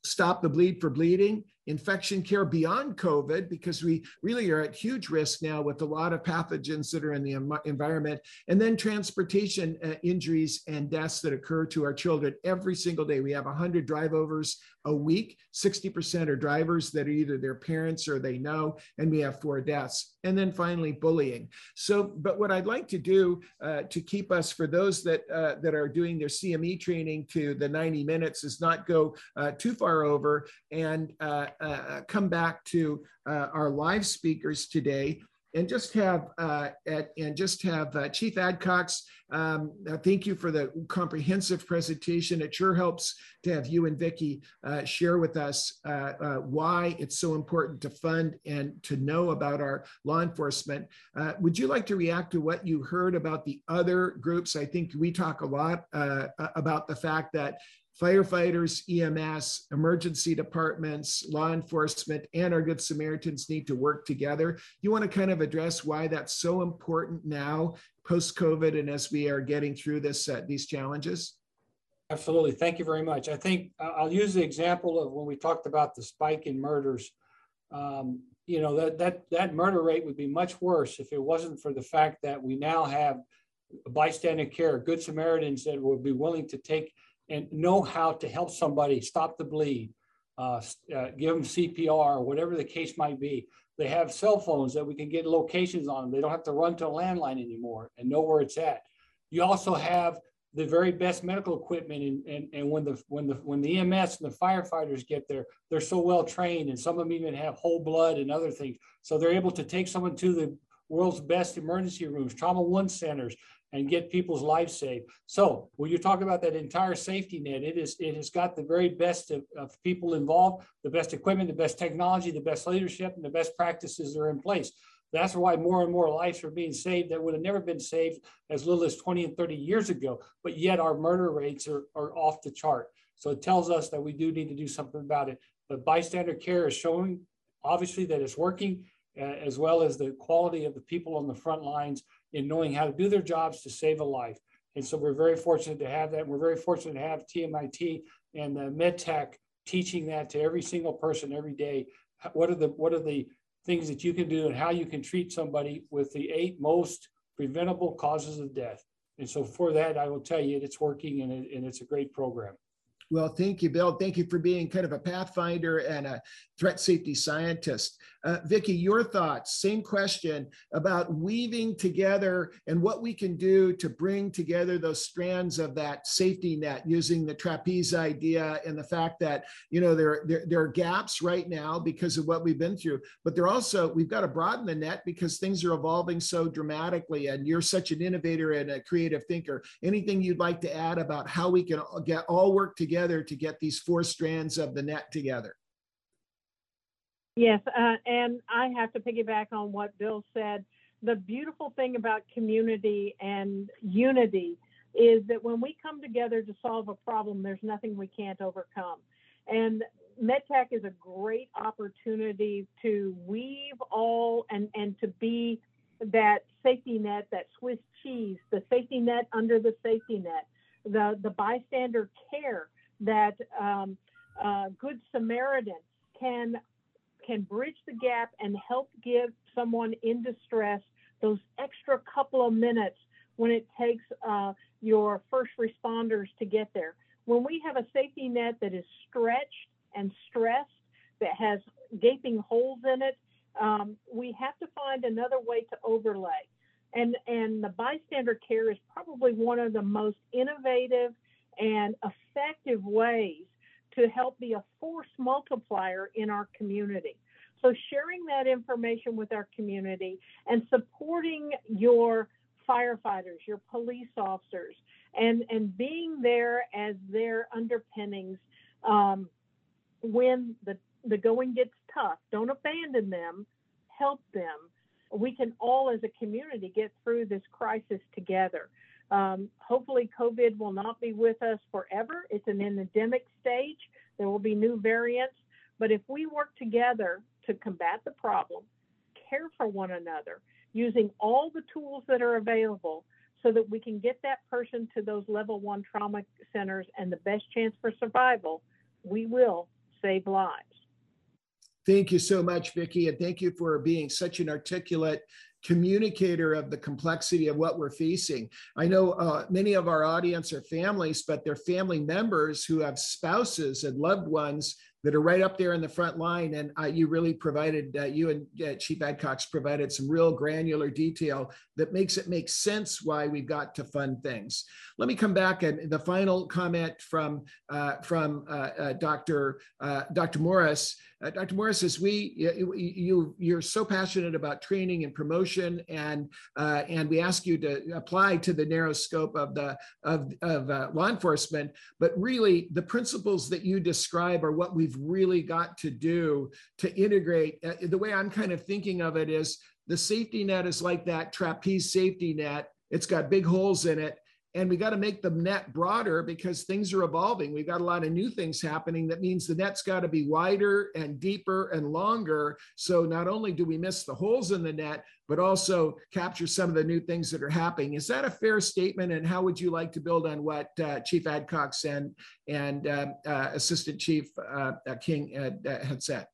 Stop the bleed for bleeding, infection care beyond COVID, because we really are at huge risk now with a lot of pathogens that are in the environment, and then transportation uh, injuries and deaths that occur to our children every single day. We have 100 drive overs a week. 60% are drivers that are either their parents or they know, and we have four deaths. And then finally, bullying. So, but what I'd like to do uh, to keep us, for those that uh, that are doing their CME training to the 90 minutes, is not go uh, too far over and uh, uh, come back to uh, our live speakers today and just have uh, at, and just have uh, Chief Adcox. Um, uh, thank you for the comprehensive presentation. It sure helps to have you and Vicki uh, share with us uh, uh, why it's so important to fund and to know about our law enforcement. would you like to react to what you heard about the other groups? I think we talk a lot about the fact that firefighters, EMS, emergency departments, law enforcement, and our Good Samaritans need to work together. You want to kind of address why that's so important now, post COVID, and as we are getting through this uh, these challenges? Absolutely. Thank you very much. I think I'll use the example of when we talked about the spike in murders. Um, you know that that that murder rate would be much worse if it wasn't for the fact that we now have bystander care, good Samaritans that will be willing to take and know how to help somebody stop the bleed, uh, uh, give them CPR, whatever the case might be. They have cell phones that we can get locations on. They don't have to run to a landline anymore and know where it's at. You also have the very best medical equipment and, and, and when the when the when the EMS and the firefighters get there, they're so well trained and some of them even have whole blood and other things. So they're able to take someone to the world's best emergency rooms, trauma one centers, and get people's lives saved. So when you talk about that entire safety net, it is it has got the very best of, of, people involved, the best equipment, the best technology, the best leadership, and the best practices are in place. That's why more and more lives are being saved that would have never been saved as little as 20 and 30 years ago. But yet our murder rates are, are off the chart. So it tells us that we do need to do something about it. But bystander care is showing obviously that it's working, uh, as well as the quality of the people on the front lines in knowing how to do their jobs to save a life. And so we're very fortunate to have that. We're very fortunate to have TMIT and the MedTac teaching that to every single person every day. What are the what are the things that you can do and how you can treat somebody with the eight most preventable causes of death. And so for that, I will tell you it's working and, it, and it's a great program. Well, thank you, Bill. Thank you for being kind of a pathfinder and a threat safety scientist. Uh, Vicki, your thoughts, same question about weaving together and what we can do to bring together those strands of that safety net using the trapeze idea and the fact that, you know, there, there, there are gaps right now because of what we've been through, but they're also, we've got to broaden the net because things are evolving so dramatically and you're such an innovator and a creative thinker. Anything you'd like to add about how we can get all work together to get these four strands of the net together? Yes, uh, and I have to piggyback on what Bill said. The beautiful thing about community and unity is that when we come together to solve a problem, there's nothing we can't overcome. And MedTac is a great opportunity to weave all and, and to be that safety net, that Swiss cheese, the safety net under the safety net, the, the bystander care that um, uh, Good Samaritan can can bridge the gap and help give someone in distress those extra couple of minutes when it takes uh, your first responders to get there. When we have a safety net that is stretched and stressed, that has gaping holes in it, um, we have to find another way to overlay. And, and the bystander care is probably one of the most innovative and effective ways to help be a force multiplier in our community. So sharing that information with our community and supporting your firefighters, your police officers, and, and being there as their underpinnings um, when the, the going gets tough. Don't abandon them, help them. We can all, as a community, get through this crisis together. Um, hopefully, COVID will not be with us forever. It's an endemic stage. There will be new variants. But if we work together to combat the problem, care for one another, using all the tools that are available so that we can get that person to those level one trauma centers and the best chance for survival, we will save lives. Thank you so much, Vicki, and thank you for being such an articulate communicator of the complexity of what we're facing. I know uh, many of our audience are families, but they're family members who have spouses and loved ones that are right up there in the front line. And uh, you really provided, uh, you and uh, Chief Adcox provided some real granular detail that makes it make sense why we've got to fund things. Let me come back and the final comment from uh, from uh, uh, Dr. Dr. Morris. Dr. Morris, as we you, you you're so passionate about training and promotion, and and we ask you to apply to the narrow scope of the of of law enforcement, but really the principles that you describe are what we've really got to do to integrate. the way I'm kind of thinking of it is the safety net is like that trapeze safety net. It's got big holes in it. And we got to make the net broader because things are evolving. We've got a lot of new things happening. That means the net's got to be wider and deeper and longer. So not only do we miss the holes in the net, but also capture some of the new things that are happening. Is that a fair statement? And how would you like to build on what uh, Chief Adcox and, and um, uh, Assistant Chief uh, King had said?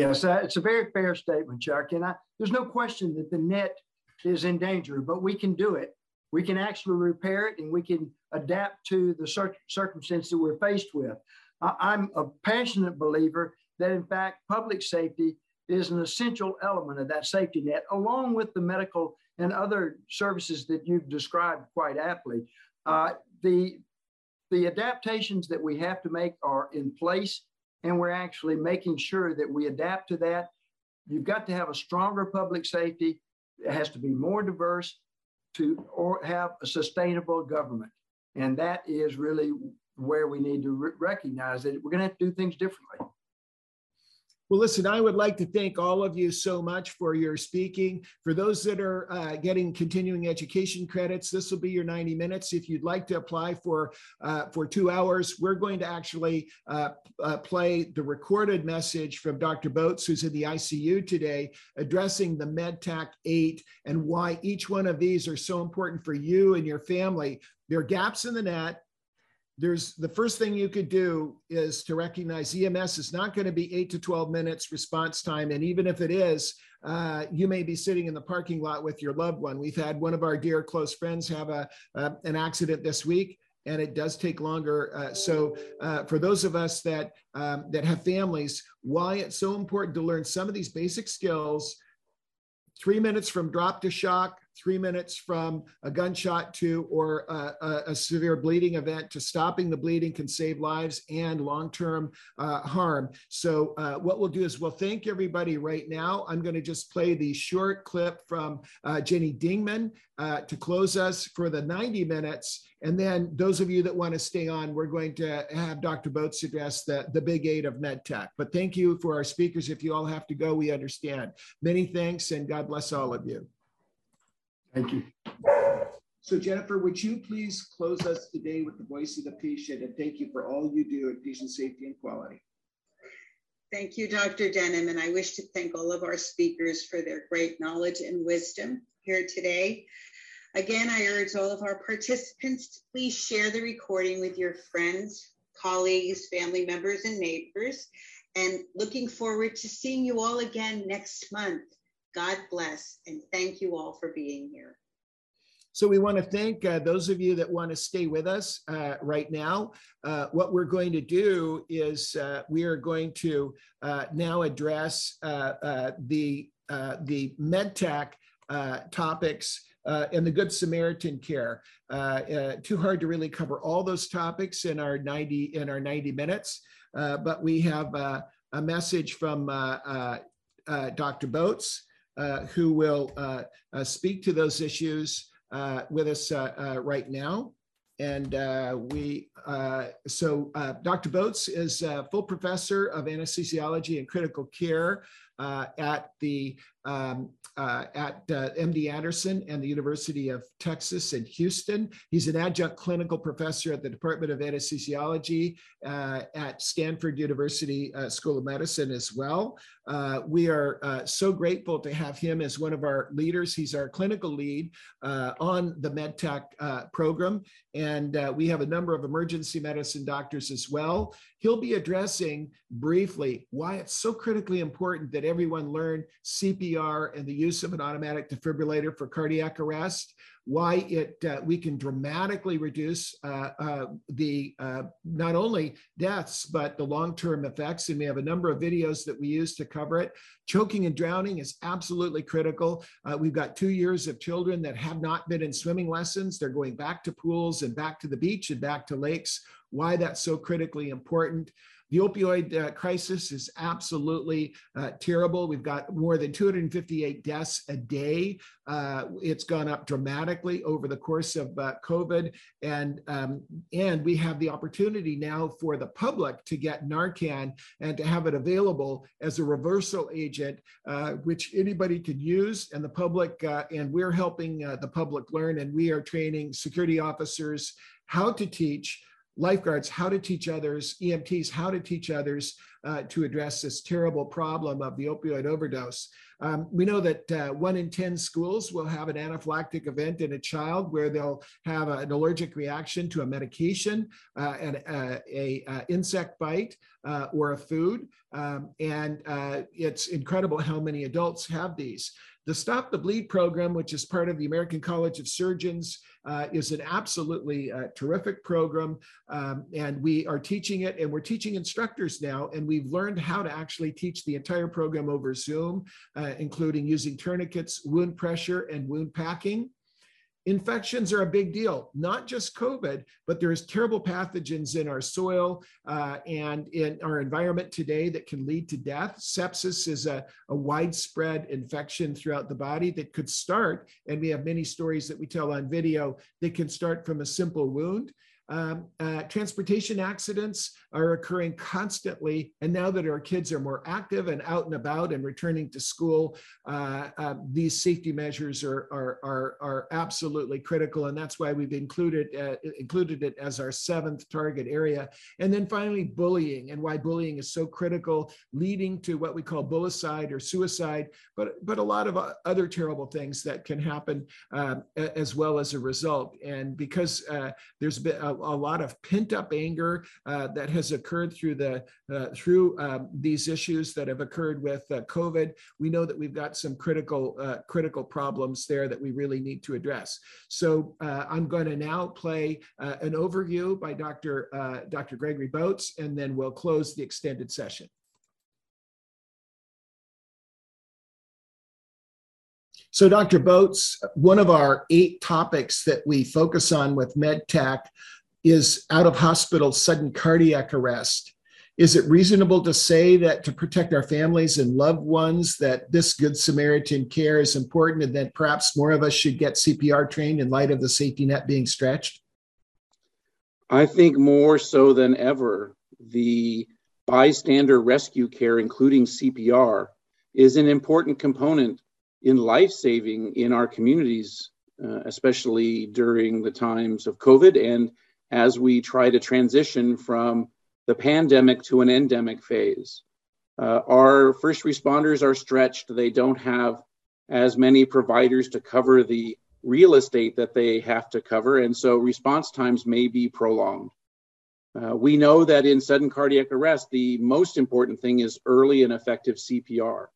Yes, it's a very fair statement, Chuck. And I, there's no question that the net is in danger, but we can do it. We can actually repair it and we can adapt to the cir- circumstance that we're faced with. I, I'm a passionate believer that, in fact, public safety is an essential element of that safety net, along with the medical and other services that you've described quite aptly. Uh, the, the adaptations that we have to make are in place and we're actually making sure that we adapt to that. You've got to have a stronger public safety. It has to be more diverse to or have a sustainable government. And that is really where we need to re- recognize that we're going to have to do things differently. Well, listen, I would like to thank all of you so much for your speaking. For those that are uh, getting continuing education credits, this will be your 90 minutes. If you'd like to apply for uh, for two hours, we're going to actually uh, uh play the recorded message from Dr. Botz, who's in the ICU today, addressing the MedTac 8 and why each one of these are so important for you and your family. There are gaps in the net there's the first thing you could do is to recognize EMS is not going to be eight to 12 minutes response time. And even if it is, uh, you may be sitting in the parking lot with your loved one. We've had one of our dear close friends have a, uh, an accident this week and it does take longer. Uh, so uh, for those of us that um, that have families, why it's so important to learn some of these basic skills. Three minutes from drop to shock, three minutes from a gunshot to or a, a, severe bleeding event to stopping the bleeding can save lives and long-term uh, harm. So uh, what we'll do is we'll thank everybody right now. I'm going to just play the short clip from uh, Jenny Dingman uh, to close us for the 90 minutes. And then those of you that want to stay on, we're going to have Dr. Botz address the, the big eight of MedTac. But thank you for our speakers. If you all have to go, we understand. Many thanks and God bless all of you. Thank you. So Jennifer, would you please close us today with the voice of the patient and thank you for all you do in patient safety and quality. Thank you, Dr. Denham, and I wish to thank all of our speakers for their great knowledge and wisdom here today. Again, I urge all of our participants to please share the recording with your friends, colleagues, family members, and neighbors. And looking forward to seeing you all again next month. God bless and thank you all for being here. So we want to thank uh, those of you that want to stay with us uh, right now. Uh, what we're going to do is uh, we are going to uh, now address uh, the the MedTac topics and the Good Samaritan care. too hard to really cover all those topics in our 90 in our 90 minutes, but we have a message from Dr. Botz, Uh, who will uh, uh, speak to those issues with us right now. And uh, we, uh, so uh, Dr. Botz is full professor of anesthesiology and critical care at the um, uh, at uh, MD Anderson and the University of Texas in Houston. He's an adjunct clinical professor at the Department of Anesthesiology uh, at Stanford University uh, School of Medicine as well. Uh, we are uh, so grateful to have him as one of our leaders. He's our clinical lead on the MedTac program, and we have a number of emergency medicine doctors as well. He'll be addressing briefly why it's so critically important that everyone learn CPR and the use of an automatic defibrillator for cardiac arrest, why it uh, we can dramatically reduce uh, uh, the uh, not only deaths but the long-term effects. And we have a number of videos that we use to cover it. Choking and drowning is absolutely critical. Uh, we've got two years of children that have not been in swimming lessons. They're going back to pools and back to the beach and back to lakes. Why that's so critically important. The opioid uh, crisis is absolutely uh, terrible. We've got more than 258 deaths a day. Uh, it's gone up dramatically over the course of uh, COVID, and um, and we have the opportunity now for the public to get Narcan and to have it available as a reversal agent, uh, which anybody can use, and the public uh, and we're helping the public learn, and we are training security officers how to teach lifeguards how to teach others, EMTs how to teach others uh, to address this terrible problem of the opioid overdose. Um, we know that uh, one in 10 schools will have an anaphylactic event in a child where they'll have a, an allergic reaction to a medication, uh, and uh, a, a, insect bite, uh, or a food. Um, and uh, it's incredible how many adults have these. The Stop the Bleed program, which is part of the American College of Surgeons, uh, is an absolutely uh, terrific program. Um, and we are teaching it, and we're teaching instructors now, and we've learned how to actually teach the entire program over Zoom, uh, including using tourniquets, wound pressure, and wound packing infections are a big deal not just covid but there's terrible pathogens in our soil uh, and in our environment today that can lead to death. Sepsis is a, a, widespread infection throughout the body that could start and we have many stories that we tell on video that can start from a simple wound um, uh, transportation accidents are occurring constantly. And now that our kids are more active and out and about and returning to school, uh, uh, these safety measures are, are, are, are, absolutely critical. And that's why we've included, uh, included it as our seventh target area. And then finally, bullying and why bullying is so critical, leading to what we call bullicide or suicide, but, but a lot of other terrible things that can happen um, as well as a result. And because uh, there's been a, lot of pent up anger uh, that has occurred through the uh, through um, these issues that have occurred with uh, COVID. We know that we've got some critical uh, critical problems there that we really need to address. So uh, I'm going to now play uh, an overview by Dr. Dr. Gregory Botz, and then we'll close the extended session. So, Dr. Botz, one of our eight topics that we focus on with MedTac is out of hospital sudden cardiac arrest. Is it reasonable to say that to protect our families and loved ones, that this Good Samaritan care is important and that perhaps more of us should get CPR trained in light of the safety net being stretched? I think more so than ever, the bystander rescue care, including CPR, is an important component in life saving in our communities, uh, especially during the times of COVID and as we try to transition from the pandemic to an endemic phase. Uh, our first responders are stretched. They don't have as many providers to cover the real estate that they have to cover, and so response times may be prolonged. Uh, we know that in sudden cardiac arrest, the most important thing is early and effective CPR.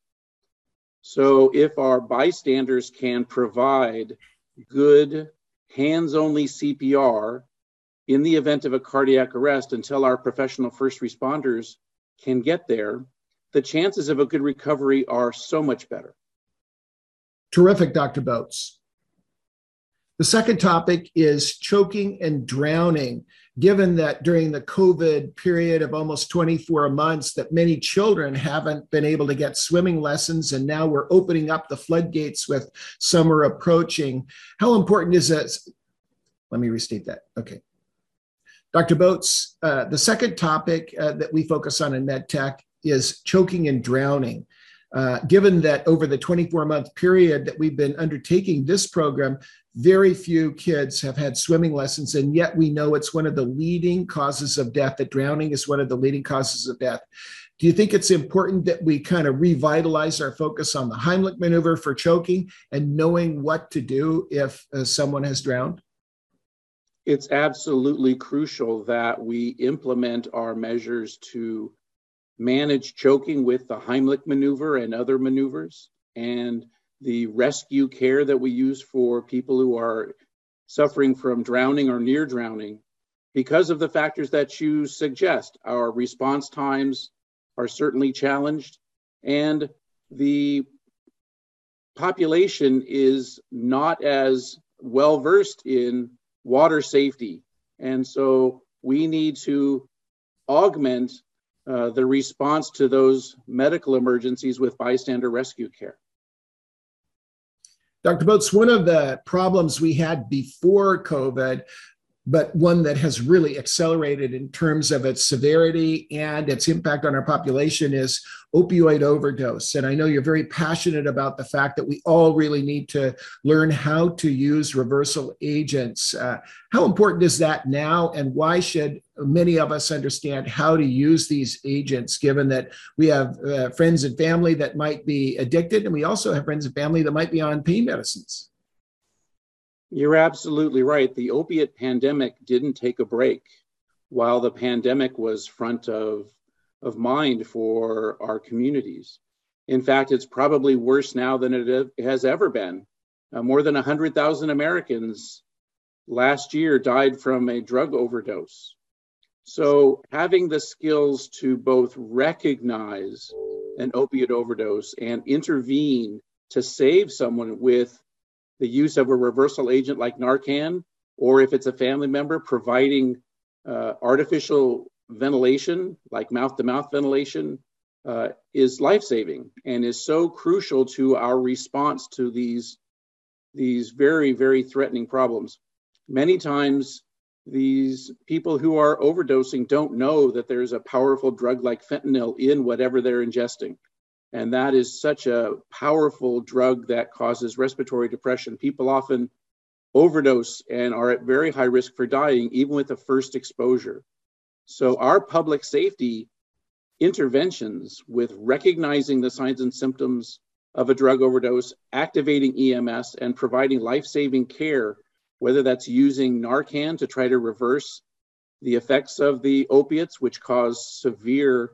So, if our bystanders can provide good hands only CPR in the event of a cardiac arrest until our professional first responders can get there, the chances of a good recovery are so much better. Terrific, Dr. Botz. The second topic is choking and drowning. Given that during the COVID period of almost 24 months, that many children haven't been able to get swimming lessons, and now we're opening up the floodgates with summer approaching. How important is it? Let me restate that. Okay. Dr. Botz, uh, the second topic uh, that we focus on in MedTac is choking and drowning. Uh, given that over the 24 month period that we've been undertaking this program, very few kids have had swimming lessons, and yet we know it's one of the leading causes of death, that drowning is one of the leading causes of death. Do you think it's important that we kind of revitalize our focus on the Heimlich maneuver for choking and knowing what to do if uh, someone has drowned? It's absolutely crucial that we implement our measures to manage choking with the Heimlich maneuver and other maneuvers. And the rescue care that we use for people who are suffering from drowning or near drowning because of the factors that you suggest. Our response times are certainly challenged, and the population is not as well versed in water safety. And so we need to augment uh, the response to those medical emergencies with bystander rescue care. Dr. Botz, one of the problems we had before COVID, but one that has really accelerated in terms of its severity and its impact on our population is opioid overdose. And I know you're very passionate about the fact that we all really need to learn how to use reversal agents. Uh, how important is that now, and why should many of us understand how to use these agents, given that we have uh, friends and family that might be addicted, and we also have friends and family that might be on pain medicines? You're absolutely right. The opiate pandemic didn't take a break while the pandemic was front of of mind for our communities. In fact, it's probably worse now than it has ever been. Uh, more than 100,000 Americans last year died from a drug overdose. So, having the skills to both recognize an opiate overdose and intervene to save someone with the use of a reversal agent like Narcan, or if it's a family member, providing uh, artificial ventilation, like mouth to mouth ventilation, uh, is life saving and is so crucial to our response to these, these very, very threatening problems. Many times, these people who are overdosing don't know that there's a powerful drug like fentanyl in whatever they're ingesting. And that is such a powerful drug that causes respiratory depression. People often overdose and are at very high risk for dying, even with the first exposure. So, our public safety interventions with recognizing the signs and symptoms of a drug overdose, activating EMS, and providing life saving care, whether that's using Narcan to try to reverse the effects of the opiates, which cause severe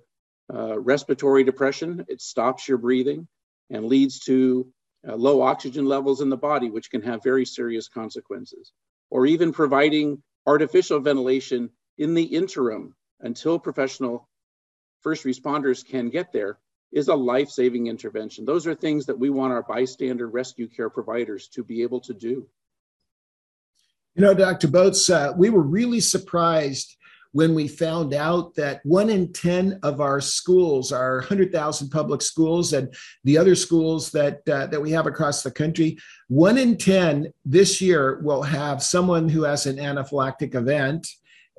uh, respiratory depression, it stops your breathing and leads to uh, low oxygen levels in the body, which can have very serious consequences. Or even providing artificial ventilation in the interim until professional first responders can get there is a life saving intervention. Those are things that we want our bystander rescue care providers to be able to do. You know, Dr. Botz, uh, we were really surprised when we found out that one in 10 of our schools, our 100,000 public schools, and the other schools that, uh, that we have across the country, one in 10 this year will have someone who has an anaphylactic event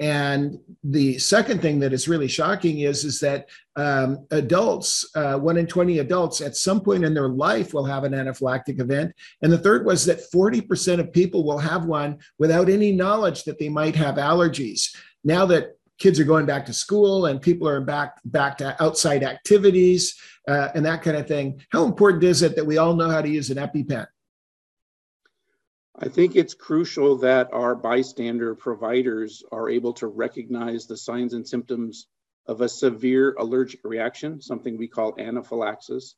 and the second thing that is really shocking is, is that um, adults, uh, one in 20 adults at some point in their life will have an anaphylactic event. And the third was that 40% of people will have one without any knowledge that they might have allergies. Now that kids are going back to school and people are back back to outside activities uh, and that kind of thing, how important is it that we all know how to use an EpiPen? I think it's crucial that our bystander providers are able to recognize the signs and symptoms of a severe allergic reaction, something we call anaphylaxis,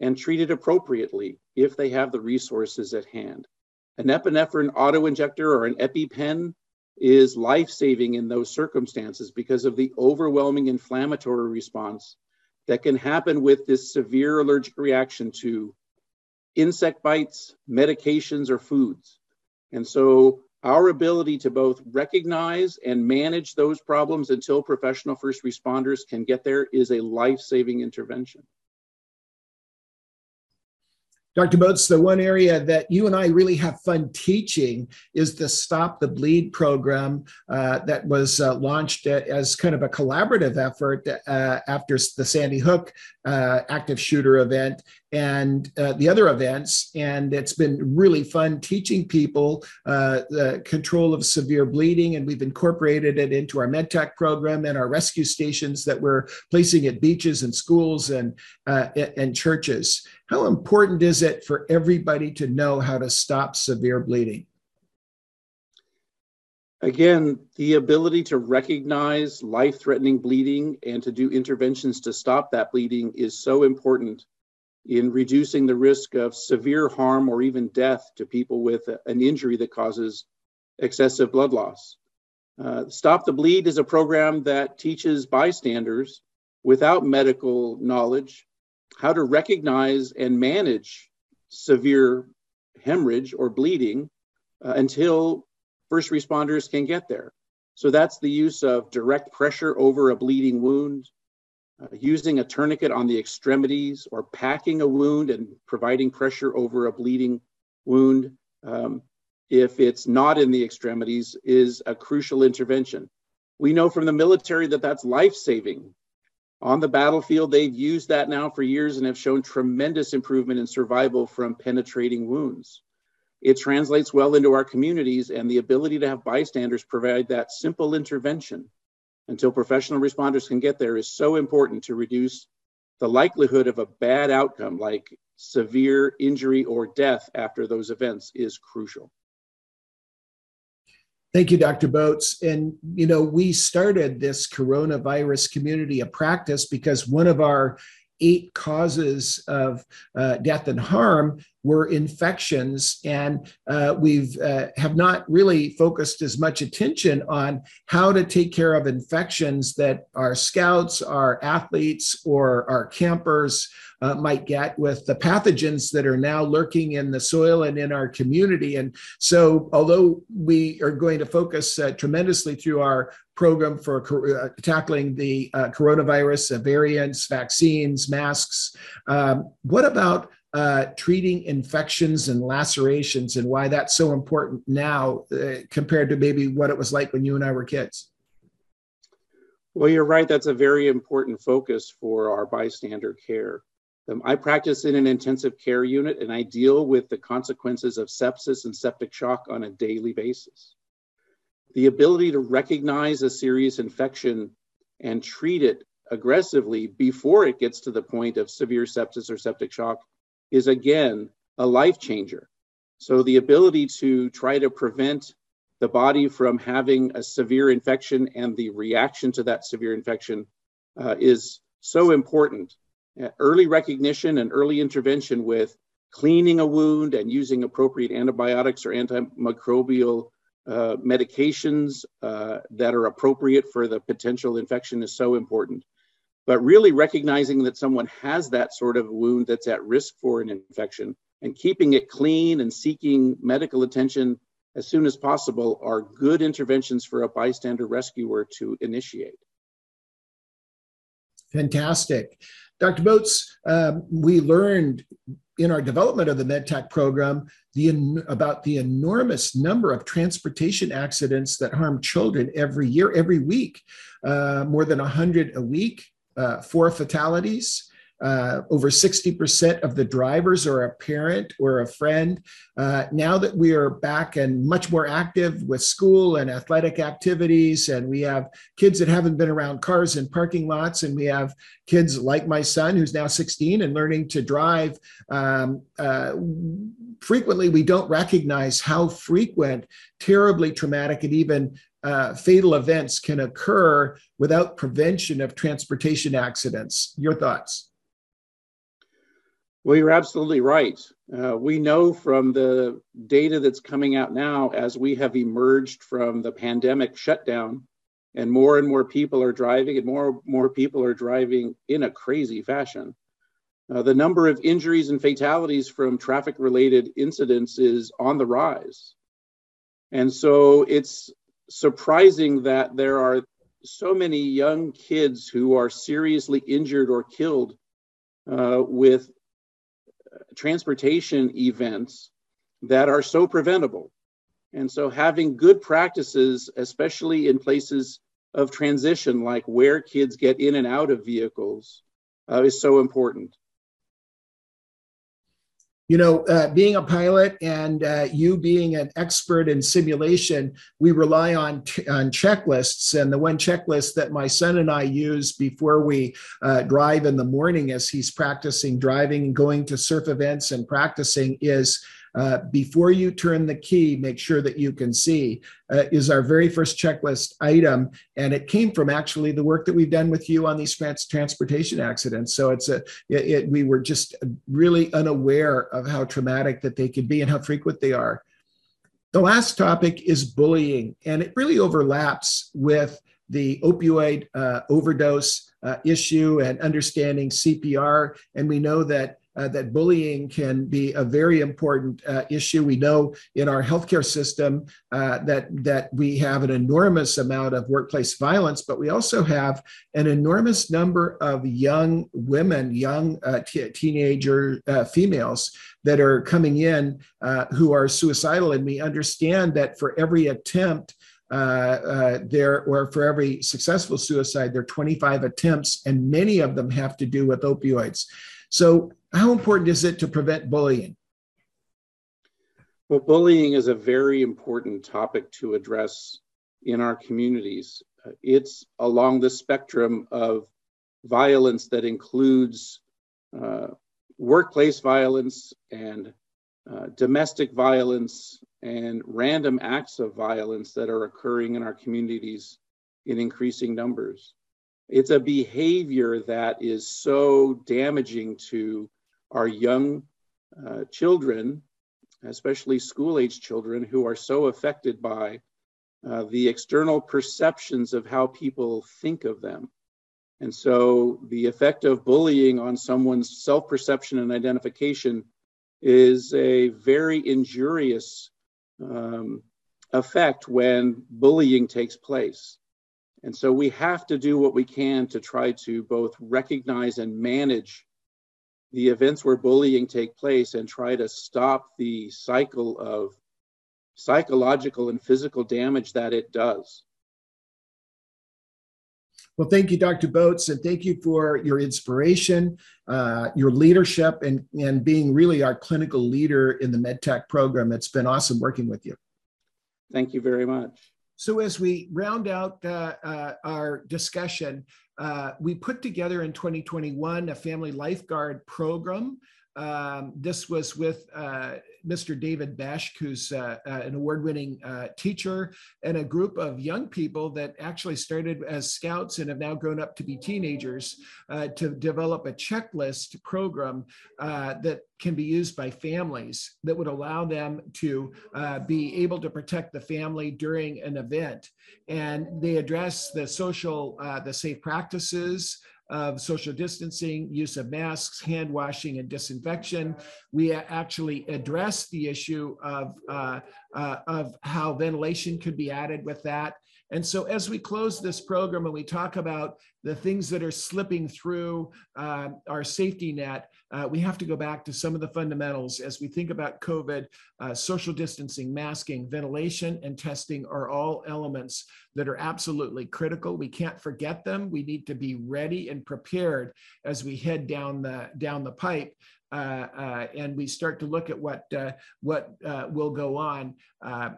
and treat it appropriately if they have the resources at hand. An epinephrine autoinjector or an EpiPen is life saving in those circumstances because of the overwhelming inflammatory response that can happen with this severe allergic reaction to insect bites, medications, or foods. And so our ability to both recognize and manage those problems until professional first responders can get there is a life-saving intervention. Dr. Botz, the one area that you and I really have fun teaching is the Stop the Bleed program uh, that was uh, launched as kind of a collaborative effort uh, after the Sandy Hook uh, active shooter event and uh, the other events. And it's been really fun teaching people uh, the control of severe bleeding. And we've incorporated it into our MedTac program and our rescue stations that we're placing at beaches and schools and, uh, and churches. How important is it for everybody to know how to stop severe bleeding? Again, the ability to recognize life threatening bleeding and to do interventions to stop that bleeding is so important in reducing the risk of severe harm or even death to people with an injury that causes excessive blood loss. Uh, Stop the Bleed is a program that teaches bystanders without medical knowledge how to recognize and manage severe hemorrhage or bleeding uh, until first responders can get there. So that's the use of direct pressure over a bleeding wound, uh, using a tourniquet on the extremities or packing a wound and providing pressure over a bleeding wound um, if it's not in the extremities is a crucial intervention. We know from the military that that's life saving. On the battlefield, they've used that now for years and have shown tremendous improvement in survival from penetrating wounds. It translates well into our communities, and the ability to have bystanders provide that simple intervention until professional responders can get there is so important to reduce the likelihood of a bad outcome like severe injury or death after those events is crucial. Thank you, Dr. Botz. And, you know, we started this coronavirus community of practice because one of our eight causes of uh, death and harm were infections and uh, we've uh, have not really focused as much attention on how to take care of infections that our scouts our athletes or our campers uh, might get with the pathogens that are now lurking in the soil and in our community. And so although we are going to focus uh, tremendously through our program for uh, tackling the coronavirus variants vaccines masks um, what about uh, treating infections and lacerations and why that's so important now uh, compared to maybe what it was like when you and I were kids. Well, you're right. That's a very important focus for our bystander care. Um, I practice in an intensive care unit and I deal with the consequences of sepsis and septic shock on a daily basis. The ability to recognize a serious infection and treat it aggressively before it gets to the point of severe sepsis or septic shock is again a life changer. So the ability to try to prevent the body from having a severe infection and the reaction to that severe infection uh, is so important. Uh, early recognition and early intervention with cleaning a wound and using appropriate antibiotics or antimicrobial uh, medications uh, that are appropriate for the potential infection is so important but really recognizing that someone has that sort of wound that's at risk for an infection and keeping it clean and seeking medical attention as soon as possible are good interventions for a bystander rescuer to initiate. Fantastic. Dr. Botz, um, we learned in our development of the MedTac program the, about the enormous number of transportation accidents that harm children every year, every week, uh, more than 100 a week uh, four fatalities. Uh, over 60% of the drivers are a parent or a friend. Uh, now that we are back and much more active with school and athletic activities, and we have kids that haven't been around cars in parking lots, and we have kids like my son who's now 16 and learning to drive, um, uh, frequently we don't recognize how frequent, terribly traumatic, and even uh, fatal events can occur without prevention of transportation accidents. Your thoughts? Well, you're absolutely right. Uh, we know from the data that's coming out now as we have emerged from the pandemic shutdown and more and more people are driving and more and more people are driving in a crazy fashion. Uh, the number of injuries and fatalities from traffic related incidents is on the rise. And so it's surprising that there are so many young kids who are seriously injured or killed uh, with transportation events that are so preventable. And so having good practices, especially in places of transition, like where kids get in and out of vehicles, uh, is so important you know, uh, being a pilot and uh, you being an expert in simulation, we rely on on checklists. And the one checklist that my son and I use before we uh, drive in the morning, as he's practicing driving and going to surf events and practicing, is uh, before you turn the key, make sure that you can see, uh, is our very first checklist item. And it came from actually the work that we've done with you on these trans- transportation accidents. So it's a, it, it, we were just really unaware of how traumatic that they could be and how frequent they are. The last topic is bullying, and it really overlaps with the opioid uh, overdose uh, issue and understanding CPR. And we know that uh, that bullying can be a very important uh, issue. We know in our healthcare system uh, that that we have an enormous amount of workplace violence, but we also have an enormous number of young women, young uh, t- teenager uh, females that are coming in uh, who are suicidal, and we understand that for every attempt. there, or for every successful suicide, there are 25 attempts, and many of them have to do with opioids. So, how important is it to prevent bullying? Well, bullying is a very important topic to address in our communities. It's along the spectrum of violence that includes uh, workplace violence and uh, domestic violence and random acts of violence that are occurring in our communities in increasing numbers it's a behavior that is so damaging to our young uh, children, especially school age children, who are so affected by uh, the external perceptions of how people think of them. And so the effect of bullying on someone's self perception and identification is a very injurious um, effect when bullying takes place. And so we have to do what we can to try to both recognize and manage the events where bullying take place and try to stop the cycle of psychological and physical damage that it does. Well, thank you, Dr. Botz, and thank you for your inspiration, uh, your leadership, and, and being really our clinical leader in the MedTac program. It's been awesome working with you. Thank you very much. So, as we round out uh, uh, our discussion, uh, we put together in 2021 a family lifeguard program. Um, this was with uh, Mr. David Besh, who's uh, uh, an award winning uh, teacher, and a group of young people that actually started as scouts and have now grown up to be teenagers uh, to develop a checklist program uh, that can be used by families that would allow them to uh, be able to protect the family during an event. And they address the social, the safe practices, of social distancing, use of masks, hand washing, and disinfection. We actually addressed the issue of, uh, uh, of how ventilation could be added with that. And so, as we close this program and we talk about the things that are slipping through uh, our safety net, uh, we have to go back to some of the fundamentals as we think about COVID. Uh, social distancing, masking, ventilation, and testing are all elements that are absolutely critical. We can't forget them. We need to be ready and prepared as we head down the down the pipe. Uh, uh, and we start to look at what uh, what will go on.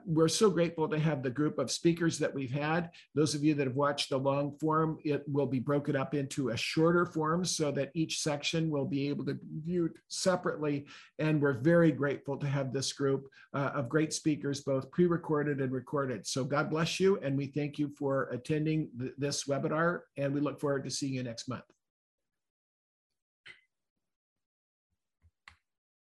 we're so grateful to have the group of speakers that we've had. Those of you that have watched the long form, it will be broken up into a shorter form so that each section will be able to be viewed separately. And we're very grateful to have this group of great speakers, both pre-recorded and recorded. So God bless you, and we thank you for attending th this webinar, and we look forward to seeing you next month.